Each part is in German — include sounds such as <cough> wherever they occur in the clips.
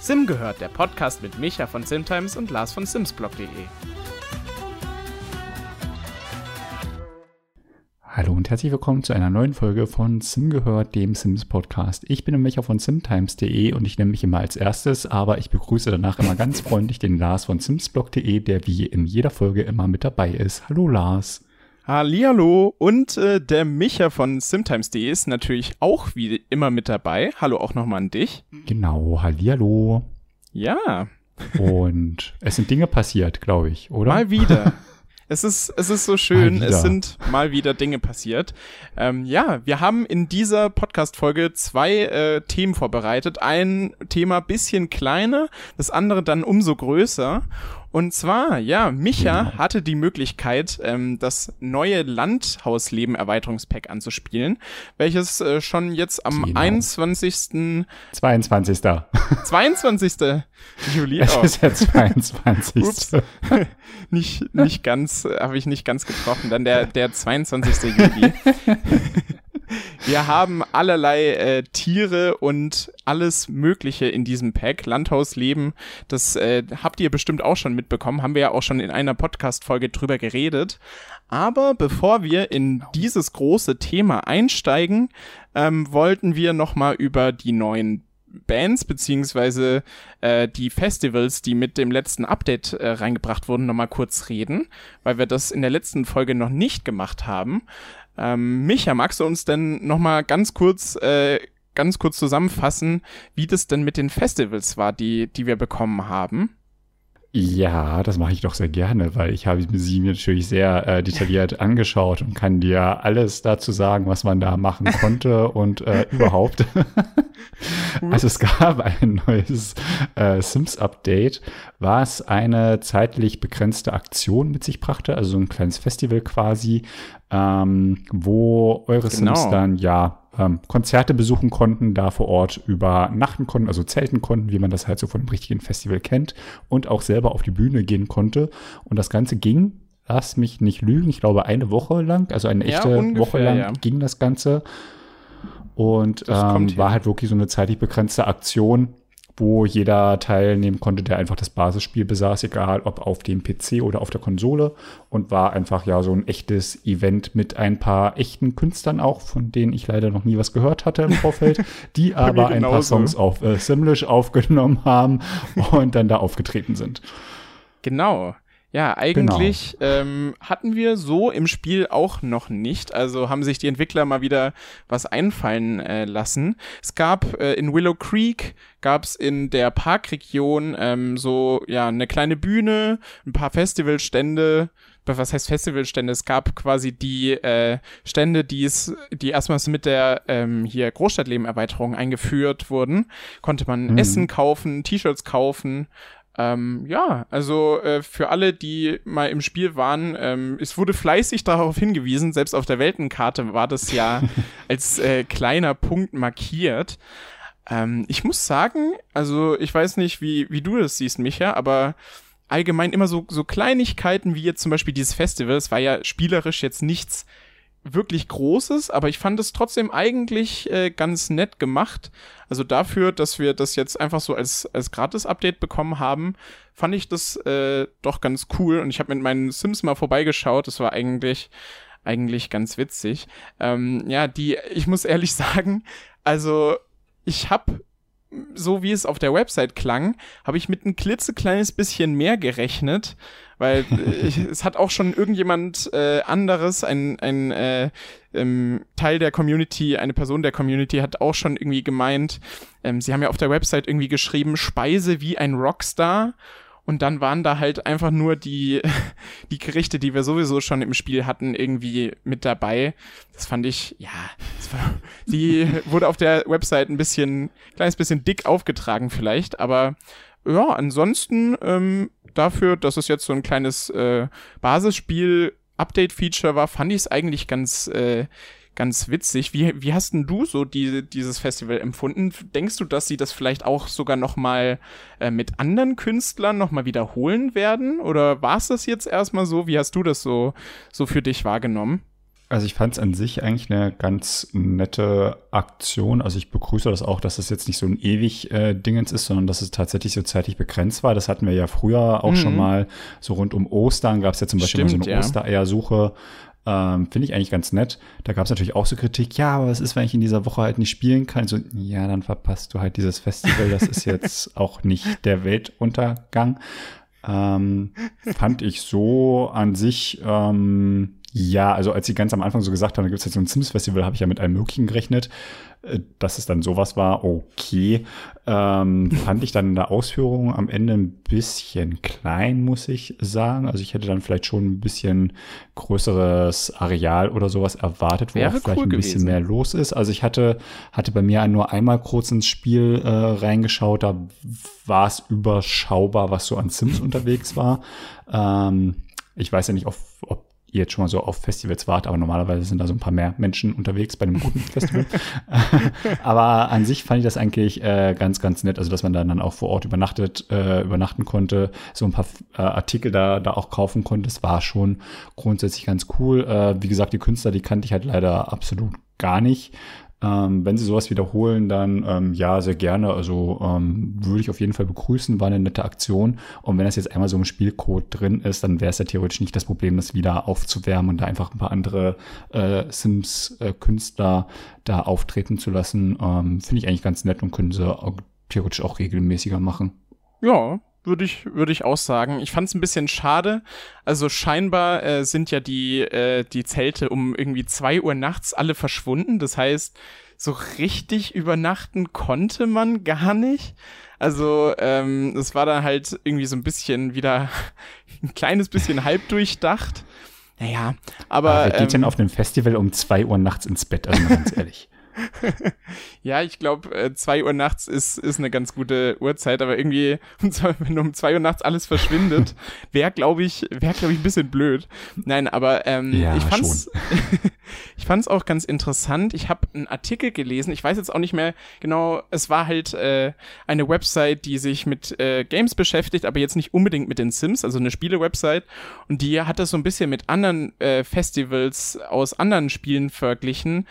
Sim gehört, der Podcast mit Micha von Simtimes und Lars von Simsblog.de. Hallo und herzlich willkommen zu einer neuen Folge von Sim gehört, dem Sims Podcast. Ich bin Micha von simtimes.de und ich nenne mich immer als erstes, aber ich begrüße danach immer ganz freundlich den Lars von simsblog.de, der wie in jeder Folge immer mit dabei ist. Hallo Lars. Hallihallo und äh, der Micha von simtimes.de ist natürlich auch wie immer mit dabei. Hallo auch nochmal an dich. Genau, hallihallo. Ja. Und es sind Dinge passiert, glaube ich, oder? Mal wieder. <laughs> Es ist, es ist so schön, es sind mal wieder Dinge passiert. Ähm, ja, wir haben in dieser Podcast-Folge zwei äh, Themen vorbereitet. Ein Thema bisschen kleiner, das andere dann umso größer. Und zwar, ja, Micha hatte die Möglichkeit, ähm, das neue Landhausleben Erweiterungspack anzuspielen, welches äh, schon jetzt am genau. 21. 22. 22. Juli. Es ist der 22. Ups. <laughs> nicht, nicht ganz, äh, habe ich nicht ganz getroffen. Dann der, der 22. Juli. <laughs> Wir haben allerlei äh, Tiere und alles Mögliche in diesem Pack. Landhausleben, das äh, habt ihr bestimmt auch schon mitbekommen. Haben wir ja auch schon in einer Podcast-Folge drüber geredet. Aber bevor wir in dieses große Thema einsteigen, ähm, wollten wir nochmal über die neuen Bands beziehungsweise äh, die Festivals, die mit dem letzten Update äh, reingebracht wurden, nochmal kurz reden, weil wir das in der letzten Folge noch nicht gemacht haben. Ähm, Micha, magst du uns denn nochmal ganz kurz, äh, ganz kurz zusammenfassen, wie das denn mit den Festivals war, die, die wir bekommen haben? Ja, das mache ich doch sehr gerne, weil ich habe sie mir natürlich sehr äh, detailliert <laughs> angeschaut und kann dir alles dazu sagen, was man da machen konnte und äh, <laughs> überhaupt. also es gab ein neues äh, Sims-Update, was eine zeitlich begrenzte Aktion mit sich brachte, also so ein kleines Festival quasi, ähm, wo eure genau. Sims dann ja ähm, Konzerte besuchen konnten, da vor Ort übernachten konnten, also zelten konnten, wie man das halt so von einem richtigen Festival kennt und auch selber auf die Bühne gehen konnte. Und das Ganze ging, lass mich nicht lügen, ich glaube eine Woche lang, also eine echte ja, ungefähr, Woche lang ja. ging das Ganze. Und ähm, war halt wirklich so eine zeitlich begrenzte Aktion wo jeder teilnehmen konnte, der einfach das Basisspiel besaß, egal ob auf dem PC oder auf der Konsole und war einfach ja so ein echtes Event mit ein paar echten Künstlern auch, von denen ich leider noch nie was gehört hatte im Vorfeld, <laughs> die aber ein paar Songs auf äh, Simlish aufgenommen haben und dann da aufgetreten sind. Genau. Ja, eigentlich genau. ähm, hatten wir so im Spiel auch noch nicht. Also haben sich die Entwickler mal wieder was einfallen äh, lassen. Es gab äh, in Willow Creek, gab es in der Parkregion ähm, so ja eine kleine Bühne, ein paar Festivalstände. Was heißt Festivalstände? Es gab quasi die äh, Stände, die es, die erstmals mit der ähm, hier Großstadtleben-Erweiterung eingeführt wurden. Konnte man mhm. Essen kaufen, T-Shirts kaufen ähm, ja, also äh, für alle, die mal im Spiel waren, ähm, es wurde fleißig darauf hingewiesen, selbst auf der Weltenkarte war das ja <laughs> als äh, kleiner Punkt markiert. Ähm, ich muss sagen, also ich weiß nicht, wie, wie du das siehst, Micha, aber allgemein immer so, so Kleinigkeiten wie jetzt zum Beispiel dieses Festival, es war ja spielerisch jetzt nichts wirklich Großes, aber ich fand es trotzdem eigentlich äh, ganz nett gemacht. Also dafür, dass wir das jetzt einfach so als, als Gratis-Update bekommen haben, fand ich das äh, doch ganz cool. Und ich habe mit meinen Sims mal vorbeigeschaut. Das war eigentlich eigentlich ganz witzig. Ähm, ja, die, ich muss ehrlich <laughs> sagen, also ich habe so wie es auf der Website klang, habe ich mit ein klitzekleines bisschen mehr gerechnet, weil äh, es hat auch schon irgendjemand äh, anderes, ein, ein äh, ähm, Teil der Community, eine Person der Community hat auch schon irgendwie gemeint, ähm, sie haben ja auf der Website irgendwie geschrieben, Speise wie ein Rockstar und dann waren da halt einfach nur die, <laughs> die Gerichte, die wir sowieso schon im Spiel hatten, irgendwie mit dabei. Das fand ich, ja, war, die wurde auf der Website ein bisschen, kleines bisschen dick aufgetragen vielleicht, aber ja, ansonsten ähm, dafür, dass es jetzt so ein kleines äh, Basisspiel Update-Feature war, fand ich es eigentlich ganz äh, ganz witzig. Wie, wie hast denn du so die, dieses Festival empfunden? Denkst du, dass sie das vielleicht auch sogar noch mal äh, mit anderen Künstlern noch mal wiederholen werden? Oder war es das jetzt erstmal so? Wie hast du das so, so für dich wahrgenommen? Also ich fand es an sich eigentlich eine ganz nette Aktion. Also ich begrüße das auch, dass es jetzt nicht so ein ewig äh, Dingens ist, sondern dass es tatsächlich so zeitlich begrenzt war. Das hatten wir ja früher auch mhm. schon mal. So rund um Ostern gab es ja zum Beispiel Stimmt, so eine ja. Ostereiersuche. Ähm, Finde ich eigentlich ganz nett. Da gab es natürlich auch so Kritik, ja, aber was ist, wenn ich in dieser Woche halt nicht spielen kann? So, ja, dann verpasst du halt dieses Festival. Das ist jetzt <laughs> auch nicht der Weltuntergang. Ähm, fand ich so an sich ähm, ja, also als sie ganz am Anfang so gesagt haben, da gibt es jetzt so ein Sims-Festival, habe ich ja mit allem Möglichen gerechnet. Äh, dass es dann sowas war, okay. Ähm, fand ich dann in der Ausführung am Ende ein bisschen klein, muss ich sagen. Also ich hätte dann vielleicht schon ein bisschen größeres Areal oder sowas erwartet, wo Wäre auch vielleicht cool ein bisschen gewesen. mehr los ist. Also ich hatte, hatte bei mir nur einmal kurz ins Spiel äh, reingeschaut, da war es überschaubar, was so an Sims <laughs> unterwegs war. Ähm, ich weiß ja nicht, ob ihr jetzt schon mal so auf Festivals wart, aber normalerweise sind da so ein paar mehr Menschen unterwegs bei einem guten <laughs> Festival. <laughs> aber an sich fand ich das eigentlich äh, ganz, ganz nett, also dass man dann auch vor Ort übernachtet, äh, übernachten konnte, so ein paar äh, Artikel da, da auch kaufen konnte. Das war schon grundsätzlich ganz cool. Äh, wie gesagt, die Künstler, die kannte ich halt leider absolut gar nicht. Ähm, wenn sie sowas wiederholen, dann ähm, ja, sehr gerne. Also ähm, würde ich auf jeden Fall begrüßen, war eine nette Aktion. Und wenn das jetzt einmal so im Spielcode drin ist, dann wäre es ja theoretisch nicht das Problem, das wieder aufzuwärmen und da einfach ein paar andere äh, Sims-Künstler äh, da auftreten zu lassen. Ähm, Finde ich eigentlich ganz nett und können sie theoretisch auch regelmäßiger machen. Ja, würde ich, würde ich auch sagen. Ich fand es ein bisschen schade. Also scheinbar äh, sind ja die, äh, die Zelte um irgendwie zwei Uhr nachts alle verschwunden. Das heißt, so richtig übernachten konnte man gar nicht. Also ähm, es war dann halt irgendwie so ein bisschen wieder <laughs> ein kleines bisschen halb durchdacht. Naja, aber. aber wer geht ähm, denn auf einem Festival um zwei Uhr nachts ins Bett? Also mal ganz ehrlich. <laughs> ja, ich glaube, äh, zwei Uhr nachts ist, ist eine ganz gute Uhrzeit, aber irgendwie, <laughs> wenn um zwei Uhr nachts alles verschwindet, wäre, glaube ich, wäre, glaube ich, ein bisschen blöd. Nein, aber ähm, ja, ich fand's, <laughs> ich fand's auch ganz interessant. Ich habe einen Artikel gelesen, ich weiß jetzt auch nicht mehr genau, es war halt äh, eine Website, die sich mit äh, Games beschäftigt, aber jetzt nicht unbedingt mit den Sims, also eine Spiele-Website. Und die hat das so ein bisschen mit anderen äh, Festivals aus anderen Spielen verglichen.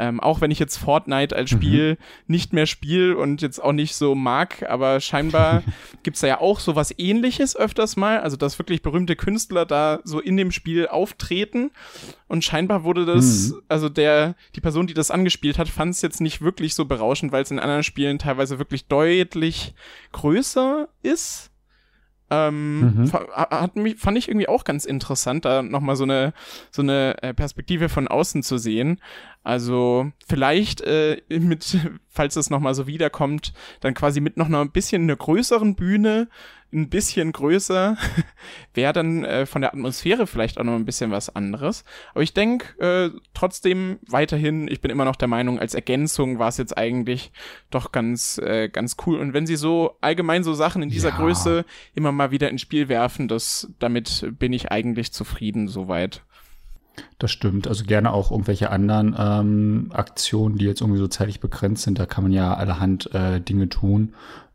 Ähm, auch wenn ich jetzt Fortnite als Spiel mhm. nicht mehr spiele und jetzt auch nicht so mag, aber scheinbar <laughs> gibt's da ja auch so was ähnliches öfters mal, also dass wirklich berühmte Künstler da so in dem Spiel auftreten. Und scheinbar wurde das, mhm. also der, die Person, die das angespielt hat, fand es jetzt nicht wirklich so berauschend, weil es in anderen Spielen teilweise wirklich deutlich größer ist. Ähm, mhm. hat mich, fand ich irgendwie auch ganz interessant, da nochmal so eine, so eine äh, Perspektive von außen zu sehen. Also vielleicht äh, mit, <laughs> falls es nochmal so wiederkommt, dann quasi mit noch ein bisschen einer größeren Bühne, ein bisschen größer, <laughs> wäre dann äh, von der Atmosphäre vielleicht auch noch ein bisschen was anderes. Aber ich denke äh, trotzdem weiterhin, ich bin immer noch der Meinung, als Ergänzung war es jetzt eigentlich doch ganz, äh, ganz cool. Und wenn sie so allgemein so Sachen in dieser ja. Größe immer mal wieder ins Spiel werfen, das, damit bin ich eigentlich zufrieden soweit. Das stimmt. Also gerne auch irgendwelche anderen ähm, Aktionen, die jetzt irgendwie so zeitlich begrenzt sind. Da kann man ja allerhand äh, Dinge tun.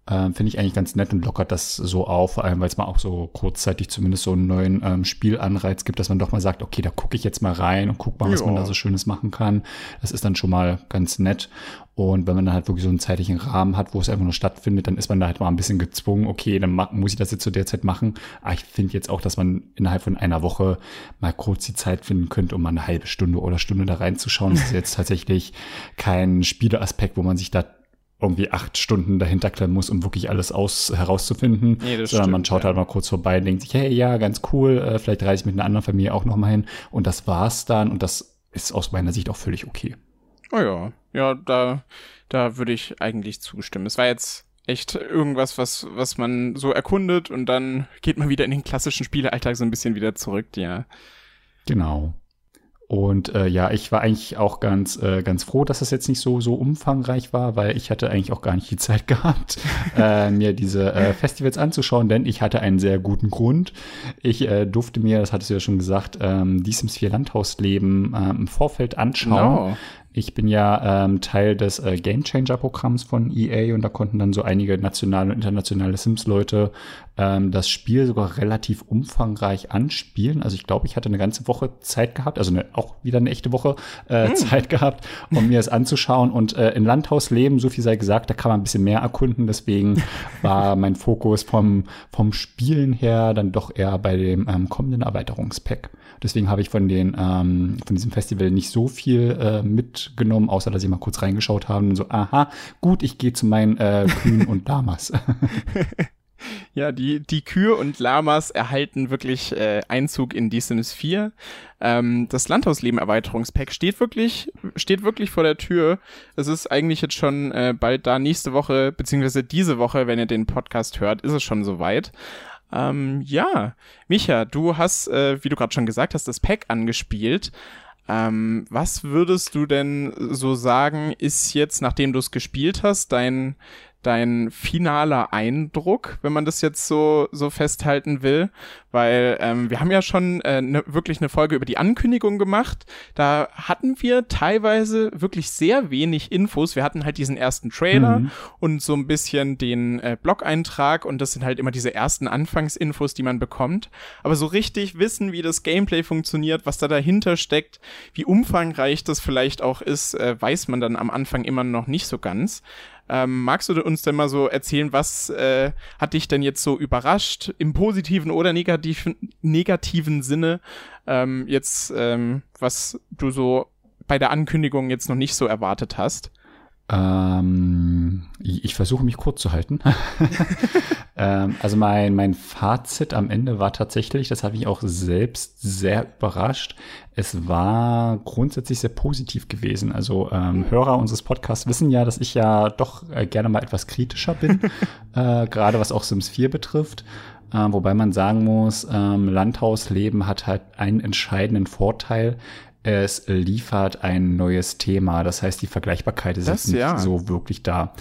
Ähm, Finde ich eigentlich ganz nett und lockert das so auf, vor allem weil es mal auch so kurzzeitig zumindest so einen neuen ähm, Spielanreiz gibt, dass man doch mal sagt, okay, da gucke ich jetzt mal rein und guck mal, was ja. man da so Schönes machen kann. Das ist dann schon mal ganz nett. Und wenn man dann halt wirklich so einen zeitlichen Rahmen hat, wo es einfach nur stattfindet, dann ist man da halt mal ein bisschen gezwungen, okay, dann muss ich das jetzt zu der Zeit machen. Aber ich finde jetzt auch, dass man innerhalb von einer Woche mal kurz die Zeit finden könnte, um mal eine halbe Stunde oder Stunde da reinzuschauen. Das ist jetzt tatsächlich kein Spieleaspekt, wo man sich da irgendwie acht Stunden dahinter klemmen muss, um wirklich alles aus herauszufinden, nee, sondern stimmt, man schaut ja. halt mal kurz vorbei, denkt sich, hey, ja, ganz cool, äh, vielleicht reise ich mit einer anderen Familie auch noch mal hin und das war's dann und das ist aus meiner Sicht auch völlig okay. Oh ja, ja, da, da würde ich eigentlich zustimmen. Es war jetzt echt irgendwas, was, was man so erkundet und dann geht man wieder in den klassischen Spielealltag so ein bisschen wieder zurück, ja. Genau. Und äh, ja, ich war eigentlich auch ganz, äh, ganz froh, dass das jetzt nicht so, so umfangreich war, weil ich hatte eigentlich auch gar nicht die <laughs> Zeit gehabt, äh, mir diese äh, Festivals anzuschauen, denn ich hatte einen sehr guten Grund. Ich äh, durfte mir, das hattest du ja schon gesagt, ähm, die Sims 4 Landhausleben äh, im Vorfeld anschauen. No. Ich bin ja ähm, Teil des äh, Game Changer Programms von EA und da konnten dann so einige nationale und internationale Sims-Leute ähm, das Spiel sogar relativ umfangreich anspielen. Also ich glaube, ich hatte eine ganze Woche Zeit gehabt, also eine, auch wieder eine echte Woche äh, hm. Zeit gehabt, um mir das anzuschauen. Und äh, in Landhaus leben, so viel sei gesagt, da kann man ein bisschen mehr erkunden. Deswegen <laughs> war mein Fokus vom, vom Spielen her dann doch eher bei dem ähm, kommenden Erweiterungspack. Deswegen habe ich von den ähm, von diesem Festival nicht so viel äh, mitgenommen, außer dass ich mal kurz reingeschaut habe und so, aha, gut, ich gehe zu meinen äh, Kühen und <laughs> Lamas. <laughs> Ja, die, die Kühe und Lamas erhalten wirklich äh, Einzug in die Sims 4. Ähm, das Landhausleben-Erweiterungspack steht wirklich, steht wirklich vor der Tür. Es ist eigentlich jetzt schon äh, bald da. Nächste Woche, beziehungsweise diese Woche, wenn ihr den Podcast hört, ist es schon soweit. Ähm, ja, Micha, du hast, äh, wie du gerade schon gesagt hast, das Pack angespielt. Ähm, was würdest du denn so sagen, ist jetzt, nachdem du es gespielt hast, dein, dein finaler Eindruck, wenn man das jetzt so, so festhalten will? Weil ähm, wir haben ja schon äh, ne, wirklich eine Folge über die Ankündigung gemacht. Da hatten wir teilweise wirklich sehr wenig Infos. Wir hatten halt diesen ersten Trailer mhm. und so ein bisschen den äh, Blog-Eintrag und das sind halt immer diese ersten Anfangsinfos, die man bekommt. Aber so richtig wissen, wie das Gameplay funktioniert, was da dahinter steckt, wie umfangreich das vielleicht auch ist, äh, weiß man dann am Anfang immer noch nicht so ganz. Ähm, magst du uns denn mal so erzählen, was äh, hat dich denn jetzt so überrascht, im positiven oder negativen, negativen Sinne, ähm, jetzt, ähm, was du so bei der Ankündigung jetzt noch nicht so erwartet hast? Ähm, ich versuche mich kurz zu halten. <laughs> <laughs> ähm, also mein, mein Fazit am Ende war tatsächlich, das habe ich auch selbst sehr überrascht. Es war grundsätzlich sehr positiv gewesen. Also ähm, Hörer unseres Podcasts wissen ja, dass ich ja doch äh, gerne mal etwas kritischer bin, <laughs> äh, gerade was auch Sims 4 betrifft. Äh, wobei man sagen muss, ähm, Landhausleben hat halt einen entscheidenden Vorteil es liefert ein neues Thema. Das heißt, die Vergleichbarkeit ist das, nicht ja. so wirklich da.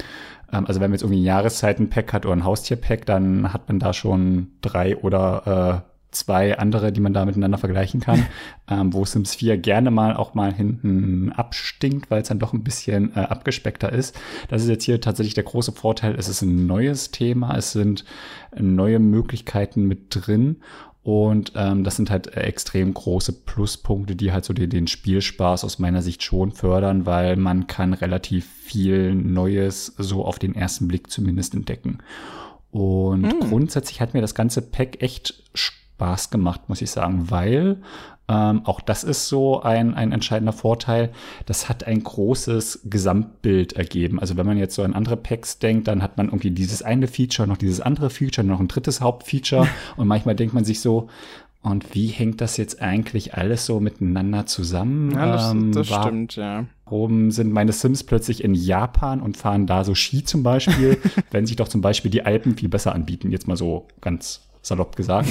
Ähm, also wenn man jetzt irgendwie ein Jahreszeiten-Pack hat oder ein Haustier-Pack, dann hat man da schon drei oder äh, zwei andere, die man da miteinander vergleichen kann, <laughs> ähm, wo Sims 4 gerne mal auch mal hinten abstinkt, weil es dann doch ein bisschen äh, abgespeckter ist. Das ist jetzt hier tatsächlich der große Vorteil. Es ist ein neues Thema, es sind neue Möglichkeiten mit drin und ähm, das sind halt extrem große Pluspunkte, die halt so den, den Spielspaß aus meiner Sicht schon fördern, weil man kann relativ viel Neues so auf den ersten Blick zumindest entdecken. Und mm. grundsätzlich hat mir das ganze Pack echt Spaß gemacht, muss ich sagen, weil ähm, auch das ist so ein, ein entscheidender Vorteil. Das hat ein großes Gesamtbild ergeben. Also wenn man jetzt so an andere Packs denkt, dann hat man irgendwie dieses eine Feature, noch dieses andere Feature, noch ein drittes Hauptfeature. <laughs> und manchmal denkt man sich so, und wie hängt das jetzt eigentlich alles so miteinander zusammen? Ja, das, ähm, das stimmt, ja. Warum sind meine Sims plötzlich in Japan und fahren da so Ski zum Beispiel, <laughs> wenn sich doch zum Beispiel die Alpen viel besser anbieten? Jetzt mal so ganz salopp gesagt.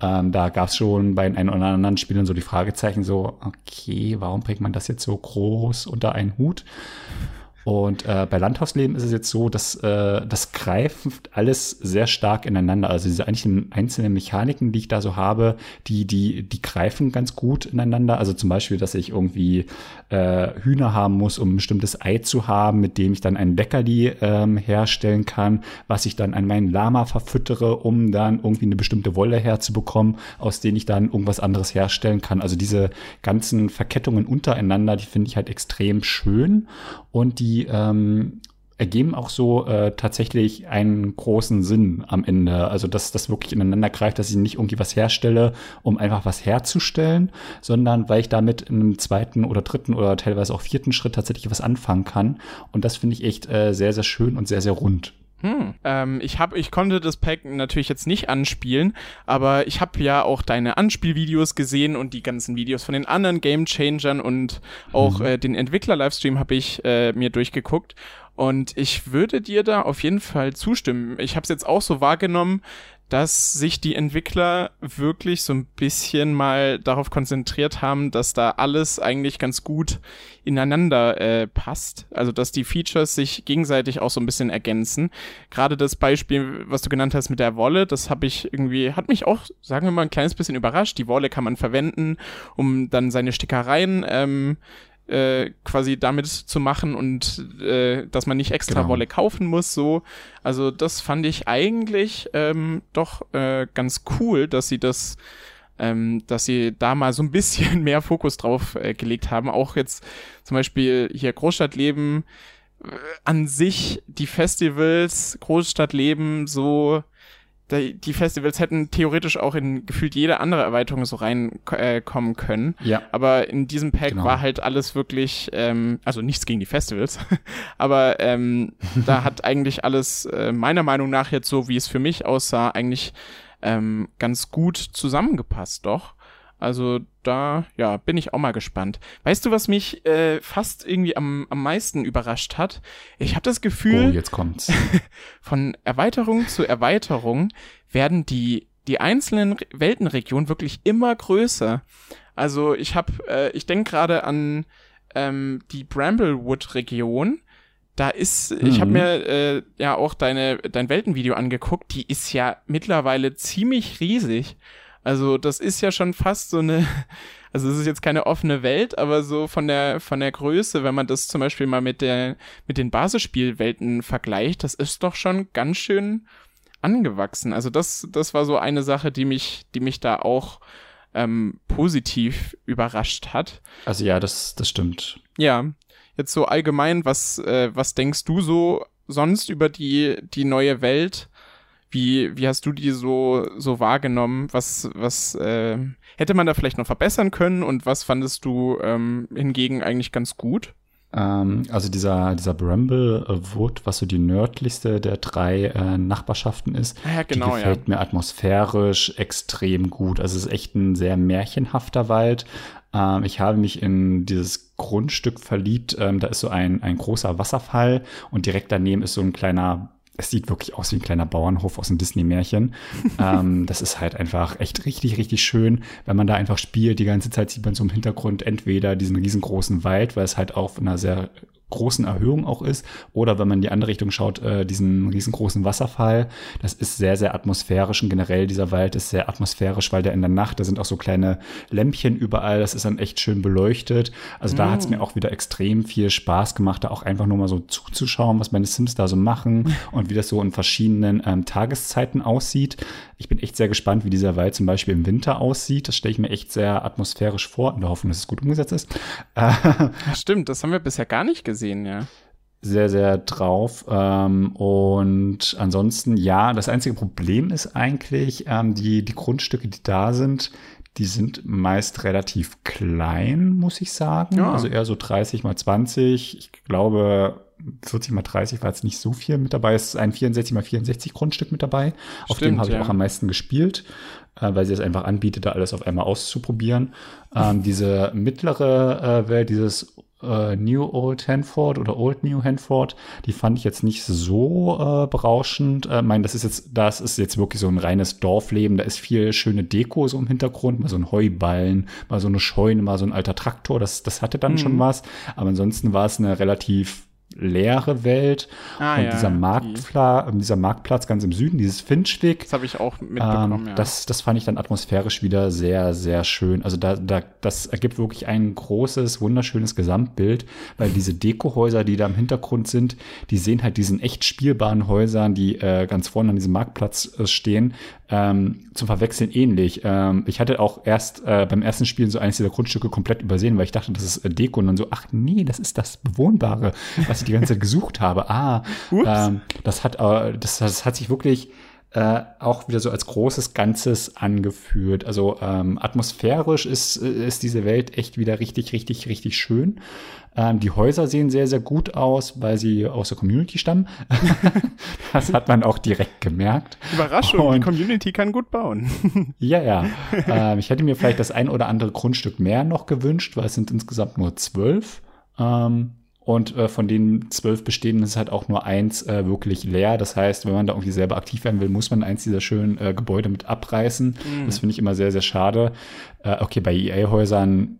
ähm, da gab es schon bei ein oder anderen Spielern so die Fragezeichen so, okay, warum bringt man das jetzt so groß unter einen Hut? Und äh, bei Landhausleben ist es jetzt so, dass äh, das greift alles sehr stark ineinander. Also diese eigentlich einzelnen Mechaniken, die ich da so habe, die, die, die greifen ganz gut ineinander. Also zum Beispiel, dass ich irgendwie äh, Hühner haben muss, um ein bestimmtes Ei zu haben, mit dem ich dann ein Leckerli ähm, herstellen kann, was ich dann an meinen Lama verfüttere, um dann irgendwie eine bestimmte Wolle herzubekommen, aus denen ich dann irgendwas anderes herstellen kann. Also diese ganzen Verkettungen untereinander, die finde ich halt extrem schön und die ähm, ergeben auch so äh, tatsächlich einen großen Sinn am Ende. Also dass das wirklich ineinander greift, dass ich nicht irgendwie was herstelle, um einfach was herzustellen, sondern weil ich damit in einem zweiten oder dritten oder teilweise auch vierten Schritt tatsächlich was anfangen kann. Und das finde ich echt äh, sehr, sehr schön und sehr, sehr rund. Hm. Ähm, ich hab, ich konnte das Pack natürlich jetzt nicht anspielen, aber ich habe ja auch deine Anspielvideos gesehen und die ganzen Videos von den anderen Game Changern und auch mhm. äh, den Entwickler-Livestream habe ich äh, mir durchgeguckt. Und ich würde dir da auf jeden Fall zustimmen. Ich habe es jetzt auch so wahrgenommen, dass sich die Entwickler wirklich so ein bisschen mal darauf konzentriert haben, dass da alles eigentlich ganz gut ineinander äh, passt. Also dass die Features sich gegenseitig auch so ein bisschen ergänzen. Gerade das Beispiel, was du genannt hast mit der Wolle, das habe ich irgendwie, hat mich auch, sagen wir mal, ein kleines bisschen überrascht. Die Wolle kann man verwenden, um dann seine Stickereien ähm, äh, quasi damit zu machen und äh, dass man nicht extra genau. Wolle kaufen muss. So, also das fand ich eigentlich ähm, doch äh, ganz cool, dass sie das ähm, dass sie da mal so ein <laughs> bisschen mehr Fokus drauf äh, gelegt haben. Auch jetzt zum Beispiel hier Großstadtleben äh, an sich, die Festivals, Großstadtleben so die Festivals hätten theoretisch auch in gefühlt jede andere Erweiterung so reinkommen äh, können. Ja. Aber in diesem Pack genau. war halt alles wirklich, ähm, also nichts gegen die Festivals, <laughs> aber ähm, da hat eigentlich alles äh, meiner Meinung nach jetzt so, wie es für mich aussah, eigentlich ähm, ganz gut zusammengepasst, doch. Also da, ja, bin ich auch mal gespannt. Weißt du, was mich äh, fast irgendwie am, am meisten überrascht hat? Ich habe das Gefühl, oh, jetzt kommt's. <laughs> von Erweiterung zu Erweiterung werden die die einzelnen Weltenregionen wirklich immer größer. Also ich habe, äh, ich denke gerade an ähm, die Bramblewood-Region. Da ist, mhm. ich habe mir äh, ja auch deine dein Weltenvideo angeguckt. Die ist ja mittlerweile ziemlich riesig. Also das ist ja schon fast so eine, <laughs> also es ist jetzt keine offene Welt, aber so von der von der Größe, wenn man das zum Beispiel mal mit der mit den Basisspielwelten vergleicht, das ist doch schon ganz schön angewachsen. Also das das war so eine Sache, die mich die mich da auch ähm, positiv überrascht hat. Also ja, das das stimmt. Ja, jetzt so allgemein, was äh, was denkst du so sonst über die die neue Welt? Wie, wie hast du die so, so wahrgenommen? Was, was äh, hätte man da vielleicht noch verbessern können und was fandest du ähm, hingegen eigentlich ganz gut? Ähm, also dieser, dieser Bramblewood, was so die nördlichste der drei äh, Nachbarschaften ist, ja, genau, die gefällt ja. mir atmosphärisch extrem gut. Also es ist echt ein sehr märchenhafter Wald. Ähm, ich habe mich in dieses Grundstück verliebt. Ähm, da ist so ein, ein großer Wasserfall und direkt daneben ist so ein kleiner es sieht wirklich aus wie ein kleiner Bauernhof aus einem Disney-Märchen. <laughs> ähm, das ist halt einfach echt richtig, richtig schön, wenn man da einfach spielt. Die ganze Zeit sieht man so im Hintergrund entweder diesen riesengroßen Wald, weil es halt auf einer sehr großen Erhöhung auch ist. Oder wenn man in die andere Richtung schaut, äh, diesen riesengroßen Wasserfall. Das ist sehr, sehr atmosphärisch und generell dieser Wald ist sehr atmosphärisch, weil der in der Nacht, da sind auch so kleine Lämpchen überall. Das ist dann echt schön beleuchtet. Also da mm. hat es mir auch wieder extrem viel Spaß gemacht, da auch einfach nur mal so zuzuschauen, was meine Sims da so machen <laughs> und wie das so in verschiedenen ähm, Tageszeiten aussieht. Ich bin echt sehr gespannt, wie dieser Wald zum Beispiel im Winter aussieht. Das stelle ich mir echt sehr atmosphärisch vor, in der Hoffnung, dass es gut umgesetzt ist. <laughs> Stimmt, das haben wir bisher gar nicht gesehen gesehen, ja. Sehr, sehr drauf. Ähm, und ansonsten, ja, das einzige Problem ist eigentlich, ähm, die, die Grundstücke, die da sind, die sind meist relativ klein, muss ich sagen. Ja. Also eher so 30 mal 20. Ich glaube, 40 mal 30 war jetzt nicht so viel mit dabei. Es ist ein 64 mal 64 Grundstück mit dabei. Stimmt, auf dem habe ich ja. auch am meisten gespielt, äh, weil sie es einfach anbietet, da alles auf einmal auszuprobieren. Ähm, diese mittlere äh, Welt, dieses äh, New Old Hanford oder Old New Hanford, die fand ich jetzt nicht so äh, berauschend. Äh, mein, das ist jetzt, das ist jetzt wirklich so ein reines Dorfleben. Da ist viel schöne Deko so im Hintergrund, mal so ein Heuballen, mal so eine Scheune, mal so ein alter Traktor. Das, das hatte dann mhm. schon was. Aber ansonsten war es eine relativ leere Welt. Ah, und ja, dieser, Marktpla die. dieser Marktplatz ganz im Süden, dieses Finchweg. Das habe ich auch mitbekommen, ähm, ja. Das, das fand ich dann atmosphärisch wieder sehr, sehr schön. Also da, da, das ergibt wirklich ein großes, wunderschönes Gesamtbild, weil diese Dekohäuser, die da im Hintergrund sind, die sehen halt diesen echt spielbaren Häusern, die äh, ganz vorne an diesem Marktplatz äh, stehen, ähm, zum Verwechseln ähnlich. Ähm, ich hatte auch erst äh, beim ersten Spiel so eines dieser Grundstücke komplett übersehen, weil ich dachte, das ist äh, Deko und dann so, ach nee, das ist das Bewohnbare, was ich die ganze Zeit gesucht habe. Ah, ähm, das hat, äh, das, das hat sich wirklich äh, auch wieder so als großes Ganzes angefühlt. Also ähm, atmosphärisch ist, ist diese Welt echt wieder richtig, richtig, richtig schön. Ähm, die Häuser sehen sehr, sehr gut aus, weil sie aus der Community stammen. <laughs> das hat man auch direkt gemerkt. Überraschung, Und, die Community kann gut bauen. <laughs> ja, ja. Ähm, ich hätte mir vielleicht das ein oder andere Grundstück mehr noch gewünscht, weil es sind insgesamt nur zwölf. Ähm, und äh, von den zwölf bestehenden ist halt auch nur eins äh, wirklich leer. Das heißt, wenn man da irgendwie selber aktiv werden will, muss man eins dieser schönen äh, Gebäude mit abreißen. Mhm. Das finde ich immer sehr, sehr schade. Äh, okay, bei EA-Häusern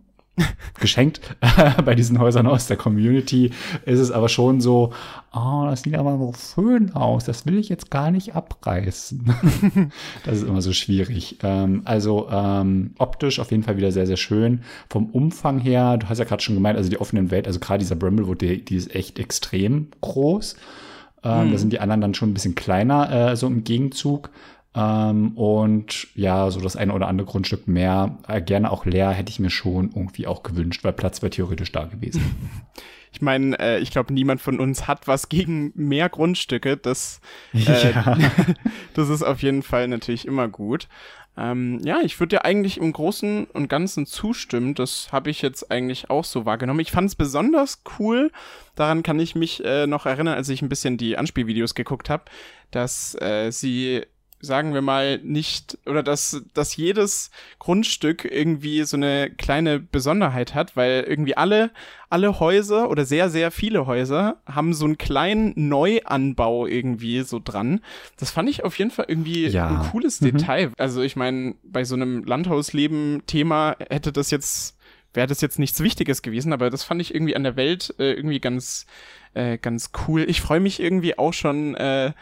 geschenkt <laughs> bei diesen Häusern aus der Community ist es aber schon so, oh, das sieht aber so schön aus, das will ich jetzt gar nicht abreißen. <laughs> das ist immer so schwierig. Ähm, also ähm, optisch auf jeden Fall wieder sehr, sehr schön. Vom Umfang her, du hast ja gerade schon gemeint, also die offenen Welt, also gerade dieser Bramblewood, die, die ist echt extrem groß. Ähm, mhm. Da sind die anderen dann schon ein bisschen kleiner, äh, so im Gegenzug. Ähm, und ja, so das eine oder andere Grundstück mehr, äh, gerne auch leer, hätte ich mir schon irgendwie auch gewünscht, weil Platz wäre theoretisch da gewesen. <laughs> Ich meine, äh, ich glaube, niemand von uns hat was gegen mehr Grundstücke. Das, äh, <laughs> ja. <laughs> das ist auf jeden Fall natürlich immer gut. Ähm, ja, ich würde dir eigentlich im Großen und Ganzen zustimmen. Das habe ich jetzt eigentlich auch so wahrgenommen. Ich fand es besonders cool. Daran kann ich mich äh, noch erinnern, als ich ein bisschen die Anspielvideos geguckt habe, dass äh, sie sagen wir mal, nicht, oder dass, dass jedes Grundstück irgendwie so eine kleine Besonderheit hat, weil irgendwie alle, alle Häuser oder sehr, sehr viele Häuser haben so einen kleinen Neuanbau irgendwie so dran. Das fand ich auf jeden Fall irgendwie ja. ein cooles mhm. Detail. Also ich meine, bei so einem Landhausleben-Thema hätte das jetzt wäre das jetzt nichts Wichtiges gewesen, aber das fand ich irgendwie an der Welt äh, irgendwie ganz äh, ganz cool. Ich freue mich irgendwie auch schon, äh,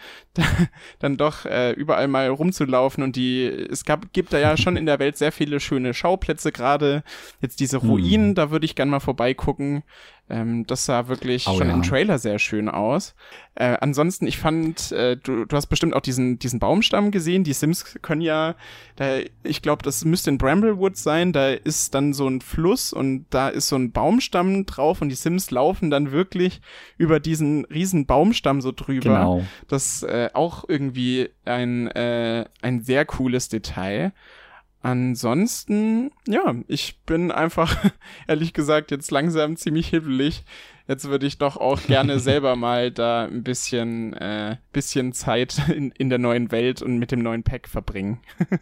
dann doch äh, überall mal rumzulaufen und die, es gab, gibt da ja schon in der Welt sehr viele schöne Schauplätze, gerade jetzt diese Ruinen, hm. da würde ich gern mal vorbeigucken. Ähm, das sah wirklich oh, schon ja. im Trailer sehr schön aus. Äh, ansonsten, ich fand, äh, du, du hast bestimmt auch diesen, diesen Baumstamm gesehen. Die Sims können ja, da, ich glaube, das müsste in Bramblewood sein. Da ist dann so ein Fluss und da ist so ein Baumstamm drauf und die Sims laufen dann wirklich über diesen riesen Baumstamm so drüber. Genau. Das äh, auch irgendwie ein, äh, ein sehr cooles Detail. Ansonsten, ja, ich bin einfach, <laughs> ehrlich gesagt, jetzt langsam ziemlich hibbelig. Jetzt würde ich doch auch gerne <laughs> selber mal da ein bisschen, äh, bisschen Zeit in, in der neuen Welt und mit dem neuen Pack verbringen. <laughs>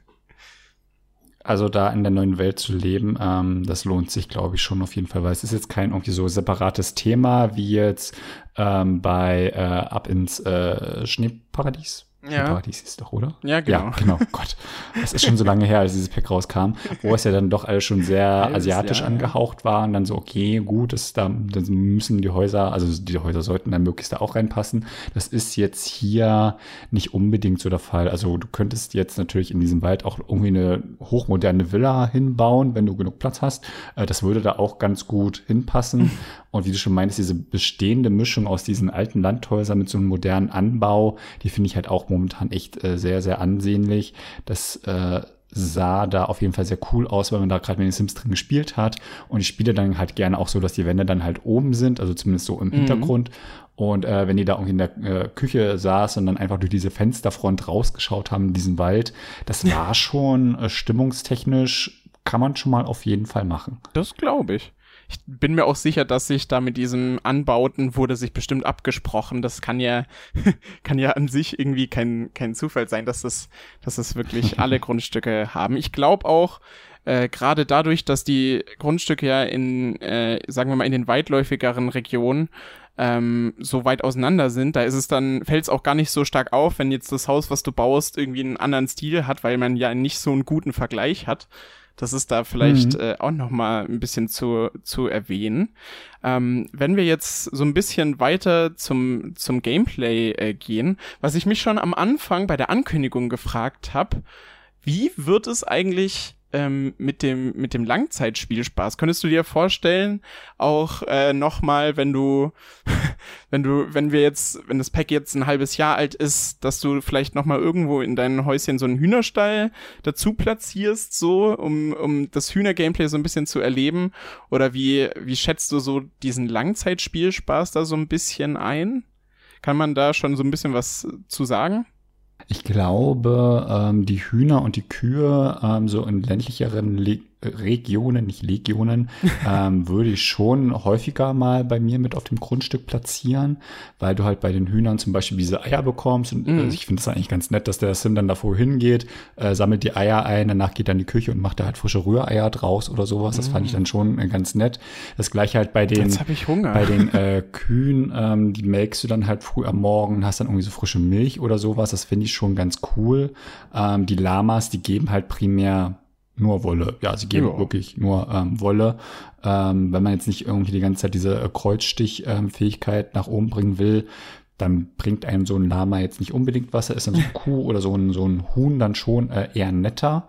also da in der neuen Welt zu leben, ähm, das lohnt sich, glaube ich, schon auf jeden Fall, weil es ist jetzt kein irgendwie so separates Thema wie jetzt ähm, bei äh, Ab ins äh, Schneeparadies ja. Paradies ist doch, oder? Ja, genau. Ja, genau. Gott, das ist schon so lange her, als dieses Pack rauskam, wo es ja dann doch alles schon sehr asiatisch Jahr, angehaucht war und dann so, okay, gut, das da, dann müssen die Häuser, also die Häuser sollten dann möglichst da auch reinpassen. Das ist jetzt hier nicht unbedingt so der Fall. Also du könntest jetzt natürlich in diesem Wald auch irgendwie eine hochmoderne Villa hinbauen, wenn du genug Platz hast. Äh, das würde da auch ganz gut hinpassen. Und wie du schon meinst, diese bestehende Mischung aus diesen alten Landhäusern mit so einem modernen Anbau, die finde ich halt auch momentan echt äh, sehr, sehr ansehnlich. Das äh, sah da auf jeden Fall sehr cool aus, weil man da gerade mit den Sims drin gespielt hat. Und ich spiele dann halt gerne auch so, dass die Wände dann halt oben sind, also zumindest so im mhm. Hintergrund. Und äh, wenn die da irgendwie in der äh, Küche saß und dann einfach durch diese Fensterfront rausgeschaut haben in diesen Wald, das war schon äh, stimmungstechnisch, kann man schon mal auf jeden Fall machen. Das glaube ich ich bin mir auch sicher, dass sich da mit diesem Anbauten wurde sich bestimmt abgesprochen. Das kann ja, <laughs> kann ja an sich irgendwie kein, kein Zufall sein, dass das, dass das wirklich alle <laughs> Grundstücke haben. Ich glaube auch, äh, gerade dadurch, dass die Grundstücke ja in, äh, sagen wir mal, in den weitläufigeren Regionen ähm, so weit auseinander sind, da ist es dann, fällt es auch gar nicht so stark auf, wenn jetzt das Haus, was du baust, irgendwie einen anderen Stil hat, weil man ja nicht so einen guten Vergleich hat. Das ist da vielleicht mhm. äh, auch noch mal ein bisschen zu, zu erwähnen. Ähm, wenn wir jetzt so ein bisschen weiter zum, zum Gameplay äh, gehen, was ich mich schon am Anfang bei der Ankündigung gefragt habe, wie wird es eigentlich ähm, mit dem mit dem Langzeitspielspaß. Könntest du dir vorstellen, auch äh, nochmal, wenn du <laughs> wenn du wenn wir jetzt wenn das Pack jetzt ein halbes Jahr alt ist, dass du vielleicht nochmal irgendwo in deinem Häuschen so einen Hühnerstall dazu platzierst, so um um das Hühner-Gameplay so ein bisschen zu erleben? Oder wie wie schätzt du so diesen Langzeitspielspaß da so ein bisschen ein? Kann man da schon so ein bisschen was zu sagen? Ich glaube, ähm, die Hühner und die Kühe ähm, so in ländlicheren Le Regionen, nicht Legionen, <laughs> ähm, würde ich schon häufiger mal bei mir mit auf dem Grundstück platzieren, weil du halt bei den Hühnern zum Beispiel diese Eier bekommst. Und mm. äh, ich finde es eigentlich ganz nett, dass der Sim dann davor hingeht, äh, sammelt die Eier ein, danach geht er in die Küche und macht da halt frische Rühreier draus oder sowas. Das mm. fand ich dann schon äh, ganz nett. Das gleiche halt bei den, bei den äh, <laughs> Kühen, ähm, die melkst du dann halt früh am Morgen, hast dann irgendwie so frische Milch oder sowas. Das finde ich schon ganz cool. Ähm, die Lamas, die geben halt primär nur Wolle. Ja, sie geben ja. wirklich nur ähm, Wolle. Ähm, wenn man jetzt nicht irgendwie die ganze Zeit diese äh, Kreuzstich-Fähigkeit nach oben bringen will, dann bringt einem so ein Lama jetzt nicht unbedingt was. Da ist dann so ein <laughs> Kuh oder so ein, so ein Huhn dann schon äh, eher netter.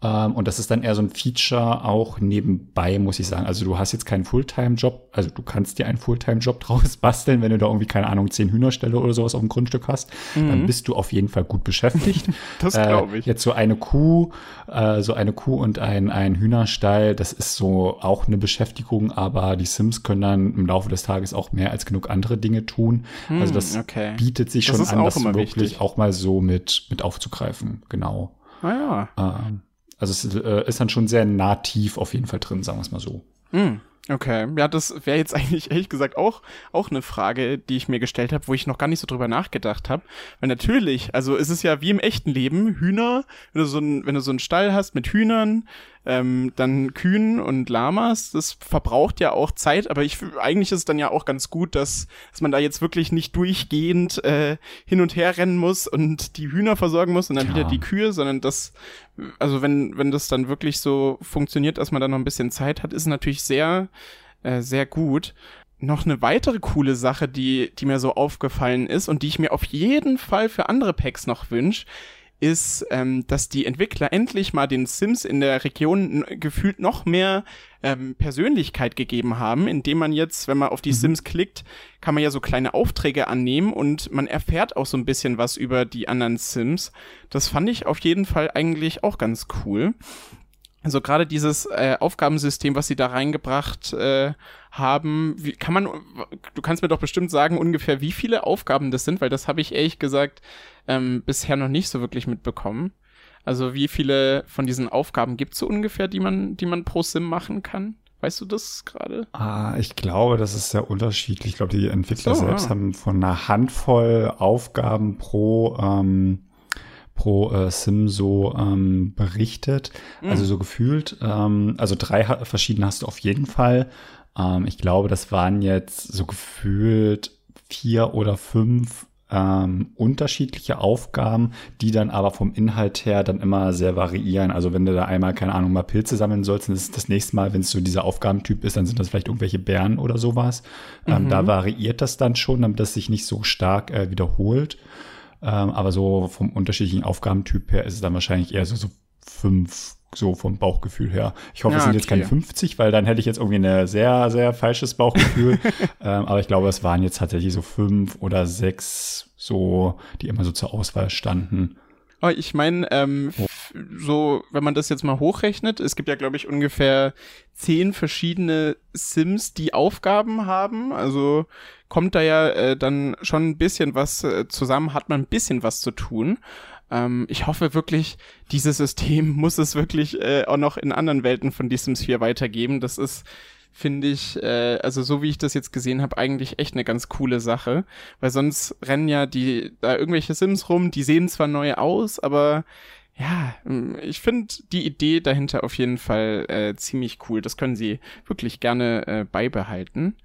Ähm, und das ist dann eher so ein Feature auch nebenbei, muss ich sagen. Also du hast jetzt keinen Fulltime-Job, also du kannst dir einen Fulltime-Job <laughs> draus basteln, wenn du da irgendwie, keine Ahnung, zehn Hühnerställe oder sowas auf dem Grundstück hast, mhm. dann bist du auf jeden Fall gut beschäftigt. <laughs> das glaube ich. Äh, jetzt so eine Kuh, äh, so eine Kuh und ein, ein Hühnerstall, das ist so auch eine Beschäftigung, aber die Sims können dann im Laufe des Tages auch mehr als genug andere Dinge tun. Mhm, also das okay. bietet sich das schon an, das wirklich wichtig. auch mal so mit, mit aufzugreifen. Genau. Ah ja. Ähm, also es äh, ist dann schon sehr nativ auf jeden Fall drin, sagen wir es mal so. Mm, okay, ja, das wäre jetzt <laughs> eigentlich ehrlich gesagt auch auch eine Frage, die ich mir gestellt habe, wo ich noch gar nicht so drüber nachgedacht habe. Weil natürlich, also es ist ja wie im echten Leben, Hühner, wenn du so ein, wenn du so einen Stall hast mit Hühnern, ähm, dann Kühen und Lamas, das verbraucht ja auch Zeit, aber ich eigentlich ist es dann ja auch ganz gut, dass, dass man da jetzt wirklich nicht durchgehend äh, hin und her rennen muss und die Hühner versorgen muss und dann ja. wieder die Kühe, sondern das, also wenn, wenn das dann wirklich so funktioniert, dass man da noch ein bisschen Zeit hat, ist natürlich sehr, äh, sehr gut noch eine weitere coole Sache, die, die mir so aufgefallen ist und die ich mir auf jeden Fall für andere Packs noch wünsche, ist, ähm, dass die Entwickler endlich mal den Sims in der Region gefühlt noch mehr ähm, Persönlichkeit gegeben haben, indem man jetzt, wenn man auf die mhm. Sims klickt, kann man ja so kleine Aufträge annehmen und man erfährt auch so ein bisschen was über die anderen Sims. Das fand ich auf jeden Fall eigentlich auch ganz cool. Also gerade dieses äh, Aufgabensystem, was sie da reingebracht äh, haben, wie, kann man, du kannst mir doch bestimmt sagen ungefähr, wie viele Aufgaben das sind, weil das habe ich ehrlich gesagt ähm, bisher noch nicht so wirklich mitbekommen. Also wie viele von diesen Aufgaben gibt es so ungefähr, die man, die man pro Sim machen kann? Weißt du das gerade? Ah, ich glaube, das ist sehr unterschiedlich. Ich glaube, die Entwickler so, selbst ja. haben von einer Handvoll Aufgaben pro ähm, pro äh, Sim so ähm, berichtet. Mhm. Also so gefühlt. Ähm, also drei verschiedene hast du auf jeden Fall. Ähm, ich glaube, das waren jetzt so gefühlt vier oder fünf ähm, unterschiedliche Aufgaben, die dann aber vom Inhalt her dann immer sehr variieren. Also wenn du da einmal, keine Ahnung, mal Pilze sammeln sollst, dann ist das nächste Mal, wenn es so dieser Aufgabentyp ist, dann sind das vielleicht irgendwelche Bären oder sowas. Ähm, mhm. Da variiert das dann schon, damit das sich nicht so stark äh, wiederholt. Ähm, aber so vom unterschiedlichen Aufgabentyp her ist es dann wahrscheinlich eher so, so fünf, so vom Bauchgefühl her. Ich hoffe, ja, es sind okay. jetzt keine 50, weil dann hätte ich jetzt irgendwie ein sehr, sehr falsches Bauchgefühl. <laughs> ähm, aber ich glaube, es waren jetzt tatsächlich so fünf oder sechs, so, die immer so zur Auswahl standen. Aber ich meine, ähm, oh. so, wenn man das jetzt mal hochrechnet, es gibt ja, glaube ich, ungefähr zehn verschiedene Sims, die Aufgaben haben. Also kommt da ja äh, dann schon ein bisschen was äh, zusammen, hat man ein bisschen was zu tun. Ähm, ich hoffe wirklich, dieses System <laughs> muss es wirklich äh, auch noch in anderen Welten von The Sims 4 weitergeben. Das ist finde ich, äh, also so wie ich das jetzt gesehen habe, eigentlich echt eine ganz coole Sache. Weil sonst rennen ja die da irgendwelche Sims rum, die sehen zwar neu aus, aber ja, ich finde die Idee dahinter auf jeden Fall äh, ziemlich cool. Das können sie wirklich gerne äh, beibehalten.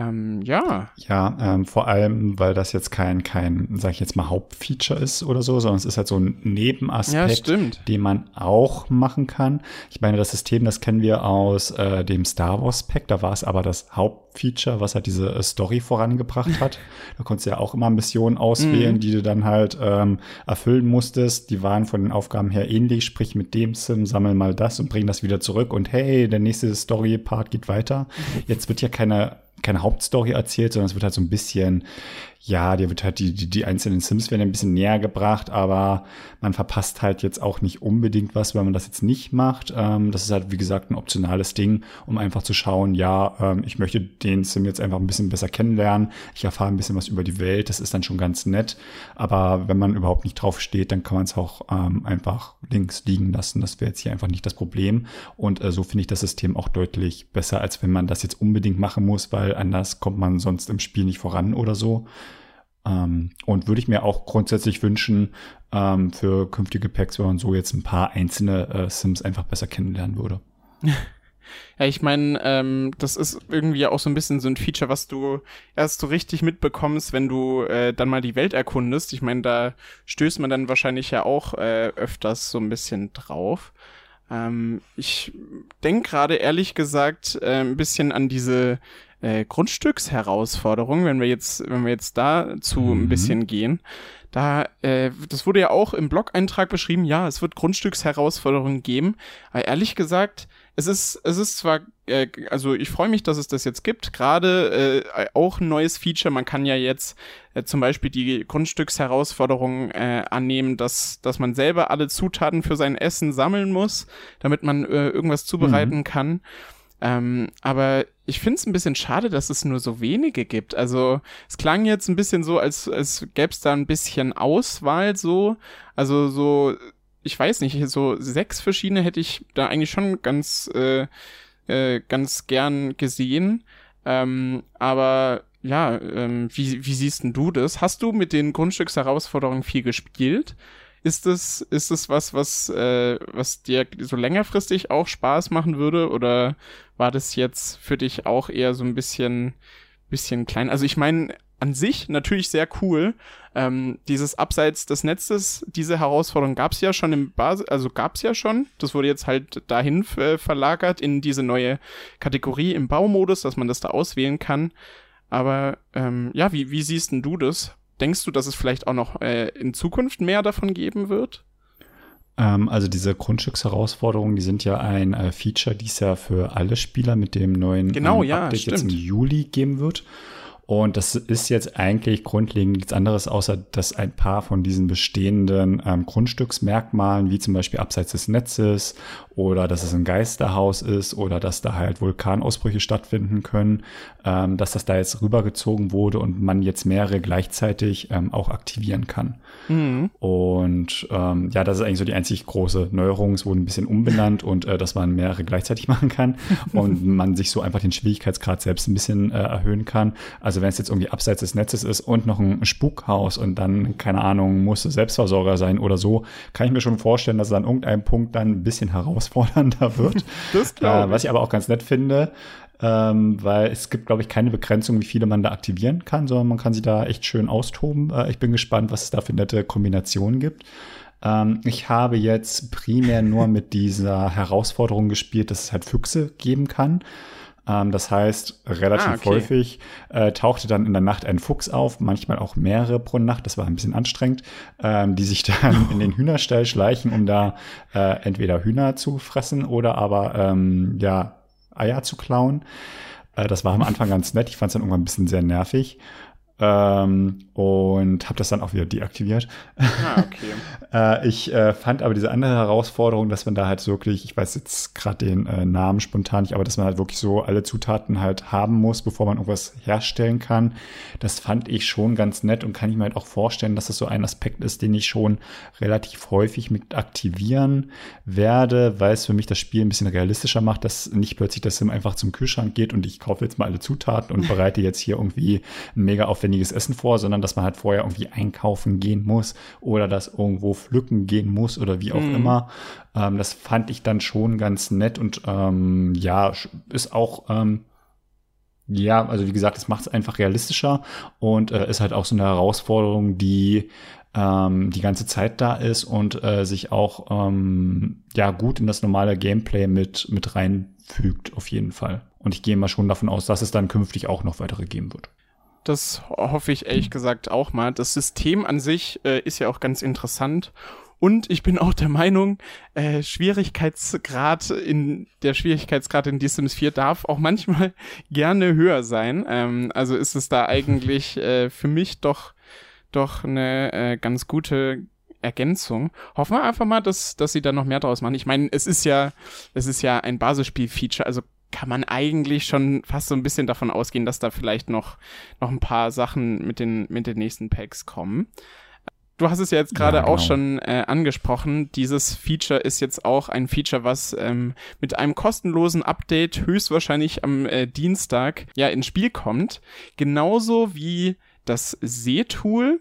Ähm, ja. Ja, ähm, vor allem, weil das jetzt kein, kein, sag ich jetzt mal, Hauptfeature ist oder so, sondern es ist halt so ein Nebenaspekt, ja, den man auch machen kann. Ich meine, das System, das kennen wir aus äh, dem Star Wars Pack, da war es aber das Hauptfeature, was halt diese äh, Story vorangebracht hat. <laughs> da konntest du ja auch immer Missionen auswählen, mhm. die du dann halt ähm, erfüllen musstest. Die waren von den Aufgaben her ähnlich, sprich mit dem Sim, sammel mal das und bring das wieder zurück und hey, der nächste Story-Part geht weiter. Jetzt wird ja keine keine Hauptstory erzählt, sondern es wird halt so ein bisschen ja, dir wird halt die, die, die einzelnen Sims werden ein bisschen näher gebracht, aber man verpasst halt jetzt auch nicht unbedingt was, wenn man das jetzt nicht macht. Ähm, das ist halt, wie gesagt, ein optionales Ding, um einfach zu schauen, ja, ähm, ich möchte den Sim jetzt einfach ein bisschen besser kennenlernen. Ich erfahre ein bisschen was über die Welt, das ist dann schon ganz nett. Aber wenn man überhaupt nicht drauf steht, dann kann man es auch ähm, einfach links liegen lassen. Das wäre jetzt hier einfach nicht das Problem. Und äh, so finde ich das System auch deutlich besser, als wenn man das jetzt unbedingt machen muss, weil anders kommt man sonst im Spiel nicht voran oder so. Ähm, und würde ich mir auch grundsätzlich wünschen ähm, für künftige Packs, wenn man so jetzt ein paar einzelne äh, Sims einfach besser kennenlernen würde. <laughs> Ja, ich meine, ähm, das ist irgendwie auch so ein bisschen so ein Feature, was du erst so richtig mitbekommst, wenn du äh, dann mal die Welt erkundest. Ich meine, da stößt man dann wahrscheinlich ja auch äh, öfters so ein bisschen drauf. Ähm, ich denke gerade ehrlich gesagt äh, ein bisschen an diese äh, Grundstücksherausforderung, wenn wir jetzt, wenn wir jetzt dazu mhm. ein bisschen gehen. Da, äh, das wurde ja auch im Blog-Eintrag beschrieben, ja, es wird Grundstücksherausforderungen geben. Aber ehrlich gesagt, es ist, es ist zwar, äh, also ich freue mich, dass es das jetzt gibt, gerade äh, auch ein neues Feature. Man kann ja jetzt äh, zum Beispiel die Grundstücksherausforderung äh, annehmen, dass, dass man selber alle Zutaten für sein Essen sammeln muss, damit man äh, irgendwas zubereiten mhm. kann. Ähm, aber ich finde es ein bisschen schade, dass es nur so wenige gibt. Also es klang jetzt ein bisschen so, als, als gäbe es da ein bisschen Auswahl so. Also so, ich weiß nicht, so sechs verschiedene hätte ich da eigentlich schon ganz, äh, äh, ganz gern gesehen. Ähm, aber ja, ähm, wie, wie siehst denn du das? Hast du mit den Grundstücksherausforderungen viel gespielt? Ist es ist es was, was, äh, was dir so längerfristig auch Spaß machen würde? Oder war das jetzt für dich auch eher so ein bisschen, bisschen klein? Also ich meine, an sich natürlich sehr cool. Ähm, dieses Abseits des Netzes, diese Herausforderung gab es ja schon im Basis, also gab es ja schon. Das wurde jetzt halt dahin äh, verlagert in diese neue Kategorie im Baumodus, dass man das da auswählen kann. Aber ähm, ja, wie, wie siehst denn du das? Denkst du, dass es vielleicht auch noch äh, in Zukunft mehr davon geben wird? Ähm, also diese Grundstücksherausforderungen, die sind ja ein äh, Feature, die es ja für alle Spieler mit dem neuen genau, ähm, Update ja, jetzt im Juli geben wird. Und das ist jetzt eigentlich grundlegend nichts anderes, außer dass ein paar von diesen bestehenden ähm, Grundstücksmerkmalen, wie zum Beispiel abseits des Netzes oder dass es ein Geisterhaus ist oder dass da halt Vulkanausbrüche stattfinden können, ähm, dass das da jetzt rübergezogen wurde und man jetzt mehrere gleichzeitig ähm, auch aktivieren kann. Mhm. Und ähm, ja, das ist eigentlich so die einzig große Neuerung. Es wurde ein bisschen umbenannt und äh, dass man mehrere gleichzeitig <laughs> machen kann und <laughs> man sich so einfach den Schwierigkeitsgrad selbst ein bisschen äh, erhöhen kann. Also also wenn es jetzt irgendwie abseits des Netzes ist und noch ein Spukhaus und dann, keine Ahnung, muss Selbstversorger sein oder so, kann ich mir schon vorstellen, dass es an irgendeinem Punkt dann ein bisschen herausfordernder <laughs> wird. das glaube äh, Was ich aber auch ganz nett finde, ähm, weil es gibt, glaube ich, keine Begrenzung, wie viele man da aktivieren kann, sondern man kann sie da echt schön austoben. Äh, ich bin gespannt, was es da für nette Kombinationen gibt. Ähm, ich habe jetzt primär nur mit dieser Herausforderung gespielt, dass es halt Füchse geben kann. Ähm, das heißt, relativ ah, okay. häufig äh, tauchte dann in der Nacht ein Fuchs auf, manchmal auch mehrere pro Nacht, das war ein bisschen anstrengend, ähm, die sich dann <laughs> in den Hühnerstall schleichen, um da äh, entweder Hühner zu fressen oder aber ähm, ja, Eier zu klauen. Äh, das war am Anfang ganz nett, ich fand es dann irgendwann ein bisschen sehr nervig. Ähm, und habe das dann auch wieder deaktiviert. Ah, okay. <laughs> äh, ich äh, fand aber diese andere Herausforderung, dass man da halt wirklich, ich weiß jetzt gerade den äh, Namen spontan nicht, aber dass man halt wirklich so alle Zutaten halt haben muss, bevor man irgendwas herstellen kann. Das fand ich schon ganz nett und kann ich mir halt auch vorstellen, dass das so ein Aspekt ist, den ich schon relativ häufig mit aktivieren werde, weil es für mich das Spiel ein bisschen realistischer macht, dass nicht plötzlich das Sim einfach zum Kühlschrank geht und ich kaufe jetzt mal alle Zutaten und bereite jetzt hier irgendwie ein mega aufwendiges aufwendiges Essen vor, sondern dass man halt vorher irgendwie einkaufen gehen muss oder das irgendwo pflücken gehen muss oder wie auch mhm. immer. Ähm, das fand ich dann schon ganz nett und ähm, ja, ist auch ähm, ja, also wie gesagt, es macht es einfach realistischer und äh, ist halt auch so eine Herausforderung, die ähm, die ganze Zeit da ist und äh, sich auch ähm, ja gut in das normale Gameplay mit mit reinfügt auf jeden Fall. Und ich gehe mal schon davon aus, dass es dann künftig auch noch weitere geben wird. Das hoffe ich ehrlich gesagt auch mal. Das System an sich äh, ist ja auch ganz interessant. Und ich bin auch der Meinung, äh, Schwierigkeitsgrad in der Schwierigkeitsgrad in The Sims 4 darf auch manchmal <laughs> gerne höher sein. Ähm, also ist es da eigentlich <laughs> äh, für mich doch doch eine äh, ganz gute Ergänzung. Hoffen wir einfach mal, dass, dass sie da noch mehr draus machen. Ich meine, es ist ja, es ist ja ein Basisspiel-Feature, also kann man eigentlich schon fast so ein bisschen davon ausgehen, dass da vielleicht noch, noch ein paar Sachen mit den, mit den nächsten Packs kommen. Du hast es ja jetzt gerade ja, genau. auch schon äh, angesprochen. Dieses Feature ist jetzt auch ein Feature, was ähm, mit einem kostenlosen Update höchstwahrscheinlich am äh, Dienstag ja ins Spiel kommt. Genauso wie das Sehtool,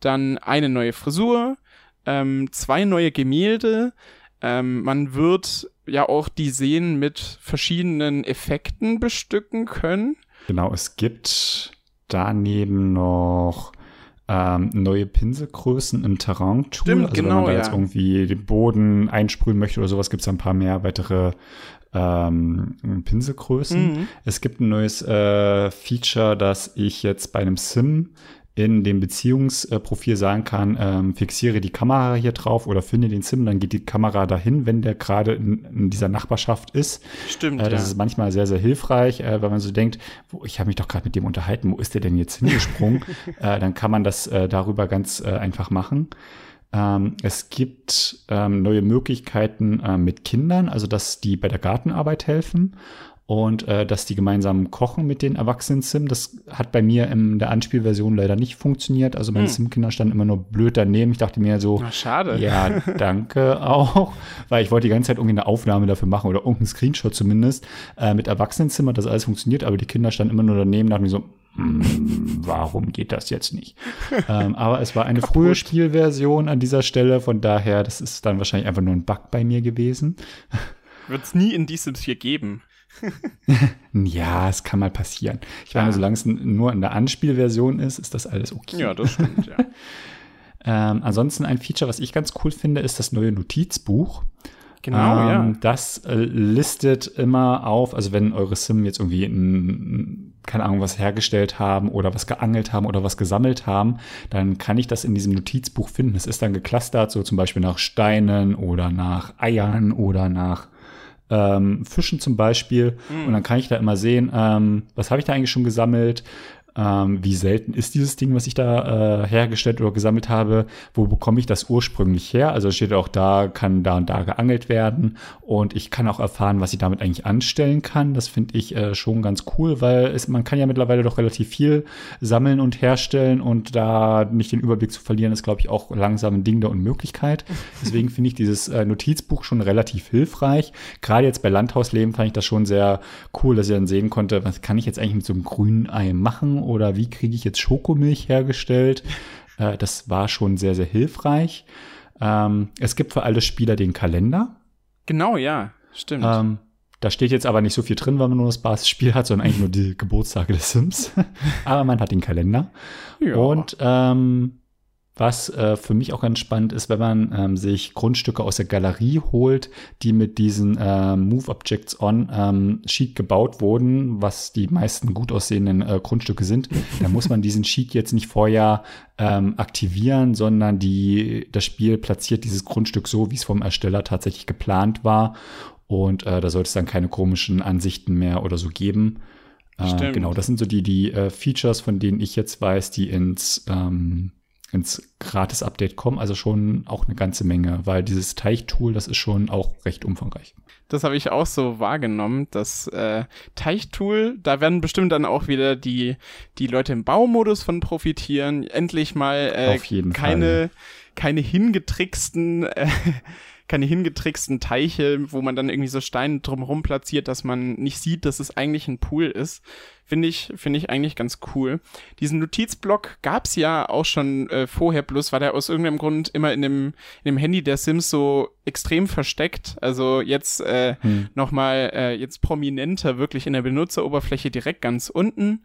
dann eine neue Frisur, ähm, zwei neue Gemälde, ähm, man wird ja auch die Seen mit verschiedenen Effekten bestücken können. Genau, es gibt daneben noch ähm, neue Pinselgrößen im Terrain-Tool. Stimmt, also genau, wenn man da ja. jetzt irgendwie den Boden einsprühen möchte oder sowas, gibt es ein paar mehr weitere ähm, Pinselgrößen. Mhm. Es gibt ein neues äh, Feature, dass ich jetzt bei einem Sim in dem Beziehungsprofil sagen kann, ähm, fixiere die Kamera hier drauf oder finde den Sim, dann geht die Kamera dahin, wenn der gerade in, in dieser Nachbarschaft ist. Stimmt, Äh, das ja. ist manchmal sehr, sehr hilfreich, äh, weil man so denkt, wo, ich habe mich doch gerade mit dem unterhalten, wo ist der denn jetzt hingesprungen? <laughs> äh, dann kann man das äh, darüber ganz äh, einfach machen. Ähm, es gibt ähm, neue Möglichkeiten äh, mit Kindern, also dass die bei der Gartenarbeit helfen und äh, dass die gemeinsam kochen mit den erwachsenen Sim. Das hat bei mir in der Anspielversion leider nicht funktioniert. Also meine Hm. Sim-Kinder standen immer nur blöd daneben. Ich dachte mir so, Ach, schade. ja, <laughs> danke auch, weil ich wollte die ganze Zeit irgendwie eine Aufnahme dafür machen oder irgendeinen Screenshot zumindest äh, mit Erwachsenenzimmer, dass alles funktioniert, aber die Kinder standen immer nur daneben, dachten mir so, hm, warum geht das jetzt nicht? <laughs> ähm, aber es war eine frühe Spielversion an dieser Stelle, von daher, das ist dann wahrscheinlich einfach nur ein Bug bei mir gewesen. Wird es nie in die Sims 4 geben. <laughs> Ja, es kann mal passieren. Ich meine, Ja. solange es nur in der Anspielversion ist, ist das alles okay. Ja, das stimmt, ja. <laughs> Ähm, ansonsten ein Feature, was ich ganz cool finde, ist das neue Notizbuch. Genau, ähm, ja. Das äh, listet immer auf, also wenn eure Sim jetzt irgendwie in, keine Ahnung, was hergestellt haben oder was geangelt haben oder was gesammelt haben, dann kann ich das in diesem Notizbuch finden. Es ist dann geclustert, so zum Beispiel nach Steinen oder nach Eiern oder nach ähm, Fischen zum Beispiel. Und dann kann ich da immer sehen, ähm, was habe ich da eigentlich schon gesammelt? Ähm, wie selten ist dieses Ding, was ich da äh, hergestellt oder gesammelt habe? Wo bekomme ich das ursprünglich her? Also steht auch da, kann da und da geangelt werden. Und ich kann auch erfahren, was ich damit eigentlich anstellen kann. Das finde ich äh, schon ganz cool, weil es, man kann ja mittlerweile doch relativ viel sammeln und herstellen und da nicht den Überblick zu verlieren, ist, glaube ich, auch langsam ein Ding der Unmöglichkeit. <laughs> Deswegen finde ich dieses äh, Notizbuch schon relativ hilfreich. Gerade jetzt bei Landhausleben fand ich das schon sehr cool, dass ich dann sehen konnte, was kann ich jetzt eigentlich mit so einem grünen Ei machen oder wie kriege ich jetzt Schokomilch hergestellt. <laughs> Äh, das war schon sehr, sehr hilfreich. Ähm, es gibt für alle Spieler den Kalender. Genau, ja. Stimmt. Ähm, da steht jetzt aber nicht so viel drin, weil man nur das Basisspiel hat, sondern eigentlich nur die <laughs> Geburtstage des Sims. <laughs> aber man hat den Kalender. ja. Und ähm, was äh, für mich auch ganz spannend ist, wenn man ähm, sich Grundstücke aus der Galerie holt, die mit diesen äh, Move Objects on ähm, Sheet gebaut wurden, was die meisten gut aussehenden äh, Grundstücke sind, dann muss man diesen Sheet jetzt nicht vorher ähm, aktivieren, sondern die, das Spiel platziert dieses Grundstück so, wie es vom Ersteller tatsächlich geplant war. Und äh, da sollte es dann keine komischen Ansichten mehr oder so geben. Äh, Stimmt. genau, das sind so die, die äh, Features, von denen ich jetzt weiß, die ins, ähm, ins Gratis-Update kommen. Also schon auch eine ganze Menge, weil dieses Teichtool, das ist schon auch recht umfangreich. Das habe ich auch so wahrgenommen. Das äh, Teichtool, da werden bestimmt dann auch wieder die, die Leute im Baumodus von profitieren. Endlich mal äh, Auf jeden keine, keine hingetricksten, äh, keine hingetricksten Teiche, wo man dann irgendwie so Steine drumherum platziert, dass man nicht sieht, dass es eigentlich ein Pool ist. Finde ich, finde ich eigentlich ganz cool. Diesen Notizblock gab's ja auch schon äh, vorher, bloß war der aus irgendeinem Grund immer in dem, in dem Handy der Sims so extrem versteckt. Also jetzt äh, Hm. nochmal äh, jetzt prominenter wirklich in der Benutzeroberfläche direkt ganz unten.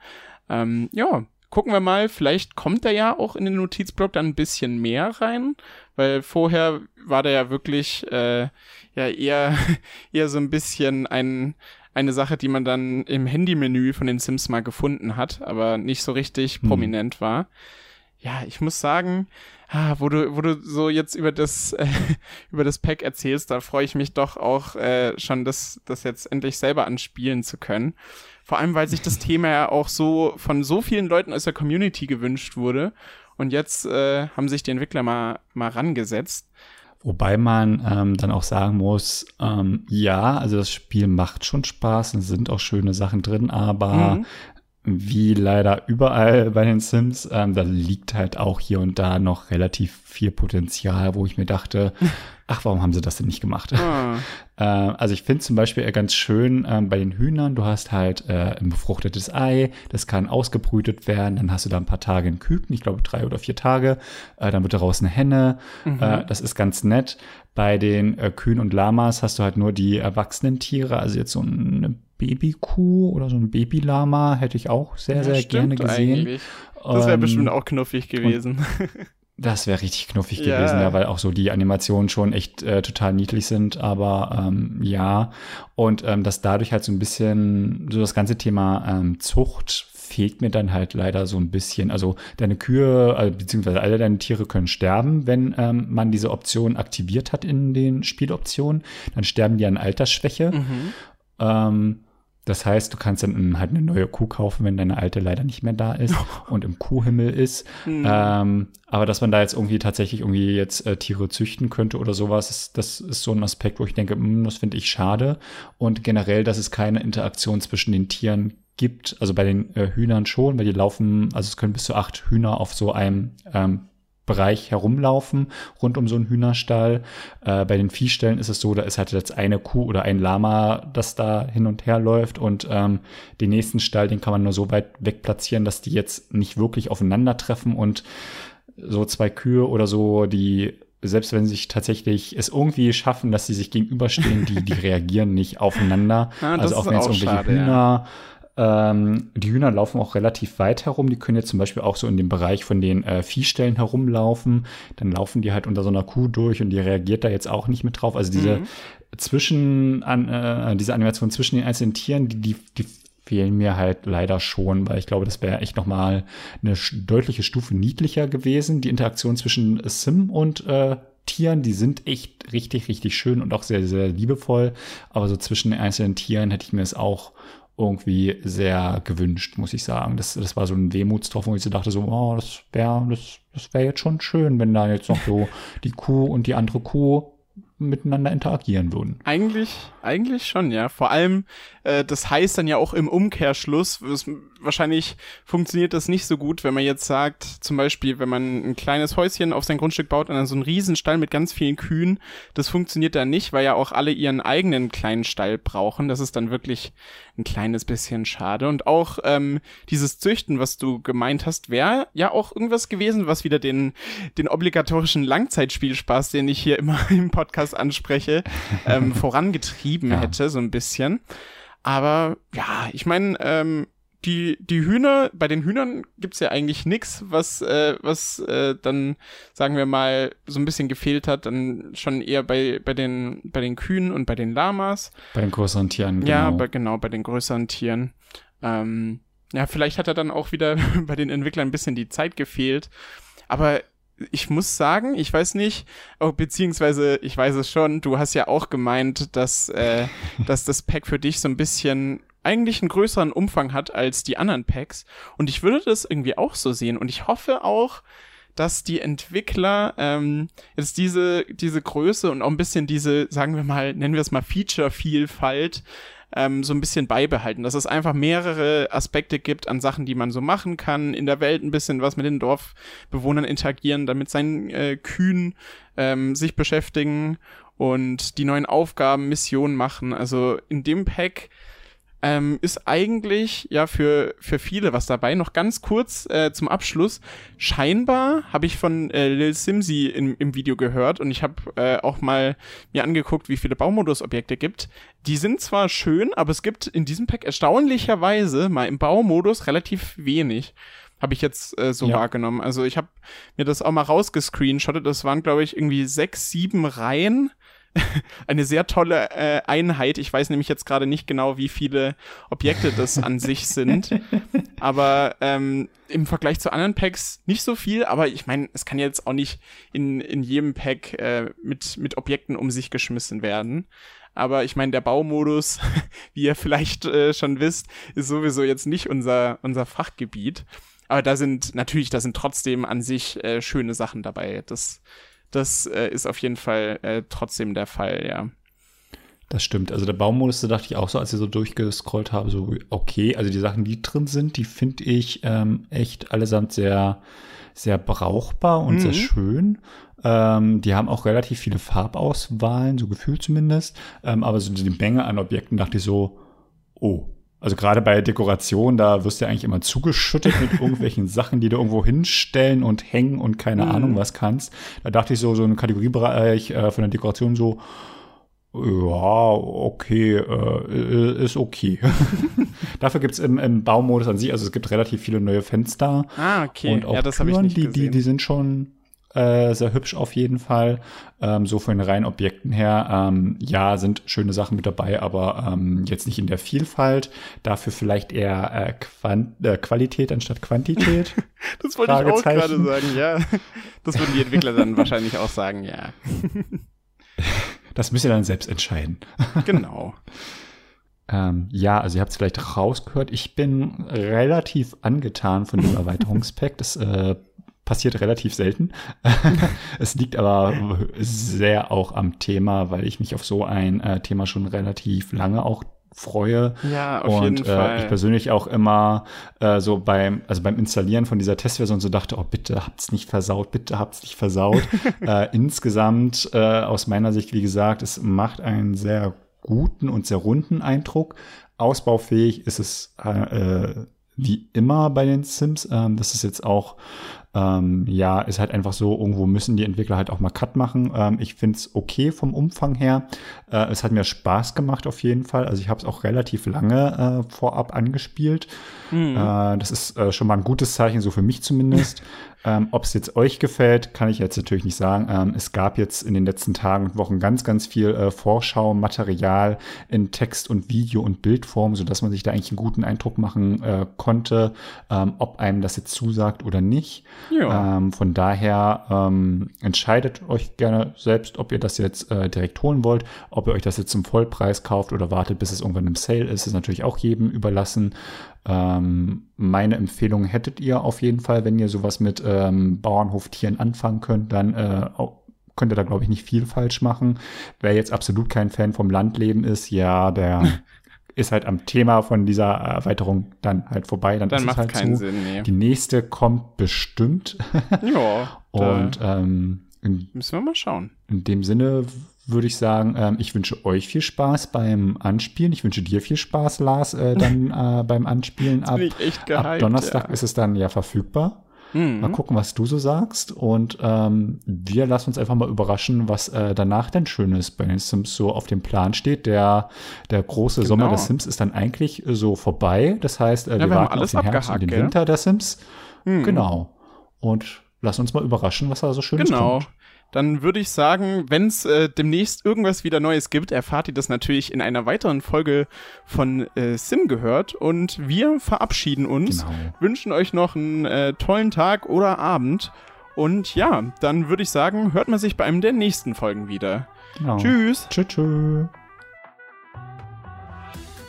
Ähm, ja, gucken wir mal, vielleicht kommt er ja auch in den Notizblock dann ein bisschen mehr rein, weil vorher war der ja wirklich äh, ja eher, <laughs> eher so ein bisschen ein eine Sache, die man dann im Handymenü von den Sims mal gefunden hat, aber nicht so richtig Hm. prominent war. Ja, ich muss sagen, ah, wo du, wo du so jetzt über das, äh, <laughs> über das Pack erzählst, da freue ich mich doch auch äh, schon, das, das jetzt endlich selber anspielen zu können. Vor allem, weil sich das <laughs> Thema ja auch so von so vielen Leuten aus der Community gewünscht wurde. Und jetzt äh, haben sich die Entwickler mal, mal rangesetzt. Wobei man ähm, dann auch sagen muss, ähm, ja, also das Spiel macht schon Spaß, es sind auch schöne Sachen drin, aber Mhm. wie leider überall bei den Sims, ähm, da liegt halt auch hier und da noch relativ viel Potenzial, wo ich mir dachte, <laughs> ach, warum haben sie das denn nicht gemacht? Ah, <laughs> Äh, also ich finde zum Beispiel eher ganz schön ähm, bei den Hühnern, du hast halt äh, ein befruchtetes Ei, das kann ausgebrütet werden, dann hast du da ein paar Tage ein Küken, ich glaube drei oder vier Tage, äh, dann wird daraus eine Henne, Mhm. äh, das ist ganz nett. Bei den äh, Kühen und Lamas hast du halt nur die erwachsenen Tiere, also jetzt so eine Babykuh oder so ein Babylama hätte ich auch sehr, ja, sehr gerne gesehen. eigentlich. Das wäre bestimmt auch knuffig gewesen. <laughs> Das wäre richtig knuffig ja. gewesen, ja, weil auch so die Animationen schon echt äh, total niedlich sind, aber ähm, ja. Und ähm, dass dadurch halt so ein bisschen so das ganze Thema ähm, Zucht fehlt mir dann halt leider so ein bisschen. Also deine Kühe, also, beziehungsweise alle deine Tiere können sterben, wenn ähm, man diese Option aktiviert hat in den Spieloptionen. Dann sterben die an Altersschwäche. Mhm. Ähm, das heißt, du kannst dann halt eine neue Kuh kaufen, wenn deine alte leider nicht mehr da ist <laughs> und im Kuhhimmel ist. Mhm. Ähm, aber dass man da jetzt irgendwie tatsächlich irgendwie jetzt äh, Tiere züchten könnte oder sowas, ist, das ist so ein Aspekt, wo ich denke, mh, hm, das finde ich schade. Und generell, dass es keine Interaktion zwischen den Tieren gibt. Also bei den äh, Hühnern schon, weil die laufen, also es können bis zu acht Hühner auf so einem ähm, Bereich herumlaufen, rund um so einen Hühnerstall. Äh, bei den Viehstellen ist es so, da ist halt jetzt eine Kuh oder ein Lama, das da hin und her läuft und ähm, den nächsten Stall, den kann man nur so weit weg platzieren, dass die jetzt nicht wirklich aufeinandertreffen und so zwei Kühe oder so, die selbst wenn sie sich tatsächlich es irgendwie schaffen, dass sie sich gegenüberstehen, die, die <laughs> reagieren nicht aufeinander. Ja, also auch wenn jetzt irgendwelche schade, Hühner ja. Ähm, die Hühner laufen auch relativ weit herum. Die können jetzt zum Beispiel auch so in dem Bereich von den äh, Viehstellen herumlaufen. Dann laufen die halt unter so einer Kuh durch und die reagiert da jetzt auch nicht mit drauf. Also diese mhm. zwischen, an, äh, diese Animation zwischen den einzelnen Tieren, die, die, die fehlen mir halt leider schon, weil ich glaube, das wäre echt nochmal eine deutliche Stufe niedlicher gewesen. Die Interaktion zwischen Sim und äh, Tieren, die sind echt richtig, richtig schön und auch sehr, sehr liebevoll. Aber so zwischen den einzelnen Tieren hätte ich mir es auch irgendwie sehr gewünscht, muss ich sagen. Das, das war so ein Wehmutstropf, wo ich so dachte, so, oh, das wäre das, das wär jetzt schon schön, wenn da jetzt noch so die Kuh und die andere Kuh miteinander interagieren würden. Eigentlich, eigentlich schon, ja. Vor allem, äh, das heißt dann ja auch im Umkehrschluss, wahrscheinlich funktioniert das nicht so gut, wenn man jetzt sagt, zum Beispiel, wenn man ein kleines Häuschen auf sein Grundstück baut und dann so einen Riesenstall mit ganz vielen Kühen, das funktioniert dann nicht, weil ja auch alle ihren eigenen kleinen Stall brauchen. Das ist dann wirklich ein kleines bisschen schade. Und auch ähm, dieses Züchten, was du gemeint hast, wäre ja auch irgendwas gewesen, was wieder den, den obligatorischen Langzeitspielspaß, den ich hier immer <laughs> im Podcast anspreche, ähm, <laughs> vorangetrieben ja. hätte, so ein bisschen. Aber ja, ich meine, ähm, die, die Hühner, bei den Hühnern gibt's ja eigentlich nix, was, äh, was äh, dann, sagen wir mal, so ein bisschen gefehlt hat, dann schon eher bei, bei, den, bei den Kühen und bei den Lamas. Bei den größeren Tieren, genau. Ja, bei, genau, bei den größeren Tieren. Ähm, ja, vielleicht hat er dann auch wieder <laughs> bei den Entwicklern ein bisschen die Zeit gefehlt. Aber ich muss sagen, ich weiß nicht, oh, beziehungsweise ich weiß es schon, du hast ja auch gemeint, dass, äh, <laughs> dass das Pack für dich so ein bisschen eigentlich einen größeren Umfang hat als die anderen Packs. Und ich würde das irgendwie auch so sehen. Und ich hoffe auch, dass die Entwickler ähm, jetzt diese, diese Größe und auch ein bisschen diese, sagen wir mal, nennen wir es mal Feature-Vielfalt ähm, so ein bisschen beibehalten, dass es einfach mehrere Aspekte gibt an Sachen, die man so machen kann, in der Welt ein bisschen was mit den Dorfbewohnern interagieren, damit seinen äh, Kühen ähm, sich beschäftigen und die neuen Aufgaben, Missionen machen. Also in dem Pack ähm, ist eigentlich ja für, für viele was dabei. Noch ganz kurz äh, zum Abschluss. Scheinbar habe ich von äh, Lil Simsi in, im Video gehört und ich habe äh, auch mal mir angeguckt, wie viele Baumodus-Objekte gibt. Die sind zwar schön, aber es gibt in diesem Pack erstaunlicherweise mal im Baumodus relativ wenig. Habe ich jetzt äh, so ja. wahrgenommen. Also ich habe mir das auch mal rausgescreenshottet. Das waren, glaube ich, irgendwie sechs, sieben Reihen <laughs> eine sehr tolle äh, Einheit. Ich weiß nämlich jetzt gerade nicht genau, wie viele Objekte das an sich sind. <laughs> Aber ähm, im Vergleich zu anderen Packs nicht so viel. Aber ich meine, es kann jetzt auch nicht in, in jedem Pack äh, mit, mit Objekten um sich geschmissen werden. Aber ich meine, der Baumodus, <laughs> wie ihr vielleicht äh, schon wisst, ist sowieso jetzt nicht unser, unser Fachgebiet. Aber da sind natürlich, da sind trotzdem an sich äh, schöne Sachen dabei. Das das äh, ist auf jeden Fall äh, trotzdem der Fall, ja. Das stimmt. Also der Baummodus, da dachte ich auch so, als ich so durchgescrollt habe, so okay, also die Sachen, die drin sind, die finde ich ähm, echt allesamt sehr, sehr brauchbar und mhm. sehr schön. Ähm, die haben auch relativ viele Farbauswahlen, so gefühlt zumindest. Ähm, aber so die Menge an Objekten dachte ich so, oh, also gerade bei Dekoration, da wirst du ja eigentlich immer zugeschüttet mit <laughs> irgendwelchen Sachen, die du irgendwo hinstellen und hängen und keine mhm. Ahnung was kannst. Da dachte ich so, so ein Kategoriebereich äh, von der Dekoration so, Ja, okay, äh, ist okay. <laughs> Dafür gibt's im, im Baumodus an sich, also es gibt relativ viele neue Fenster. Ah, okay. Und auch ja, das Türen, die, die, die sind schon äh, sehr hübsch auf jeden Fall. Ähm, so von den reinen Objekten her, ähm, ja, sind schöne Sachen mit dabei, aber ähm, jetzt nicht in der Vielfalt. Dafür vielleicht eher äh, Quant äh, Qualität anstatt Quantität. <laughs> das wollte ich auch gerade sagen, ja. Das würden die Entwickler dann wahrscheinlich auch sagen, ja. <laughs> Das müsst ihr dann selbst entscheiden. <laughs> Genau. ähm, ja, also ihr habt es vielleicht rausgehört. Ich bin relativ angetan von dem Erweiterungspack. Das äh, passiert relativ selten. <laughs> es liegt aber sehr auch am Thema, weil ich mich auf so ein äh, Thema schon relativ lange auch freue. Ja, auf und, jeden äh, Fall. ich persönlich auch immer äh, so beim, also beim Installieren von dieser Testversion so dachte, oh bitte habt's nicht versaut, bitte habt's nicht versaut. <laughs> äh, insgesamt, äh, aus meiner Sicht, wie gesagt, es macht einen sehr guten und sehr runden Eindruck. Ausbaufähig ist es äh, wie immer bei den Sims. Ähm, das ist jetzt auch ähm, ja, ist halt einfach so, irgendwo müssen die Entwickler halt auch mal Cut machen. Ähm, ich finde es okay vom Umfang her. Äh, es hat mir Spaß gemacht auf jeden Fall. Also ich habe es auch relativ lange äh, vorab angespielt. Mhm. Äh, das ist äh, schon mal ein gutes Zeichen, so für mich zumindest. <laughs> Ähm, Ob es jetzt euch gefällt, kann ich jetzt natürlich nicht sagen. Ähm, es gab jetzt in den letzten Tagen und Wochen ganz, ganz viel äh, Vorschau-Material in Text und Video und Bildform, sodass man sich da eigentlich einen guten Eindruck machen äh, konnte, ähm, ob einem das jetzt zusagt oder nicht. Ja. Ähm, von daher ähm, entscheidet euch gerne selbst, ob ihr das jetzt äh, direkt holen wollt, ob ihr euch das jetzt zum Vollpreis kauft oder wartet, bis es irgendwann im Sale ist. ist natürlich auch jedem überlassen. Ähm, meine Empfehlung hättet ihr auf jeden Fall, wenn ihr sowas mit ähm, Bauernhoftieren anfangen könnt, dann äh, könnt ihr da, glaube ich, nicht viel falsch machen. Wer jetzt absolut kein Fan vom Landleben ist, ja, der <laughs> ist halt am Thema von dieser Erweiterung dann halt vorbei. Dann, dann macht es halt keinen so. Sinn, nee. Die nächste kommt bestimmt. ja. <laughs> Und ähm, müssen wir mal schauen. In dem Sinne würde ich sagen, ähm, ich wünsche euch viel Spaß beim Anspielen. Ich wünsche dir viel Spaß, Lars, äh, dann <laughs> äh, beim Anspielen. Ab, gehypt, ab Donnerstag ja. ist es dann ja verfügbar. Mhm. Mal gucken, was du so sagst. Und ähm, wir lassen uns einfach mal überraschen, was äh, danach denn Schönes bei den Sims so auf dem Plan steht. Der, der große genau. Sommer des Sims ist dann eigentlich so vorbei. Das heißt, äh, ja, wir, wir warten auf den Herbst und den Winter der Sims. Mhm. Genau. Und lass uns mal überraschen, was da so Schönes genau. kommt dann würde ich sagen, wenn es äh, demnächst irgendwas wieder Neues gibt, erfahrt ihr das natürlich in einer weiteren Folge von äh, Sim gehört. Und wir verabschieden uns, genau. wünschen euch noch einen äh, tollen Tag oder Abend. Und ja, dann würde ich sagen, hört man sich bei einem der nächsten Folgen wieder. Genau. Tschüss. Tschüss. Tschüss.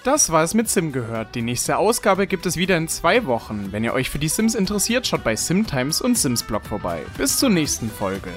Das war es mit Sim gehört. Die nächste Ausgabe gibt es wieder in zwei Wochen. Wenn ihr euch für die Sims interessiert, schaut bei SimTimes und Sims Blog vorbei. Bis zur nächsten Folge.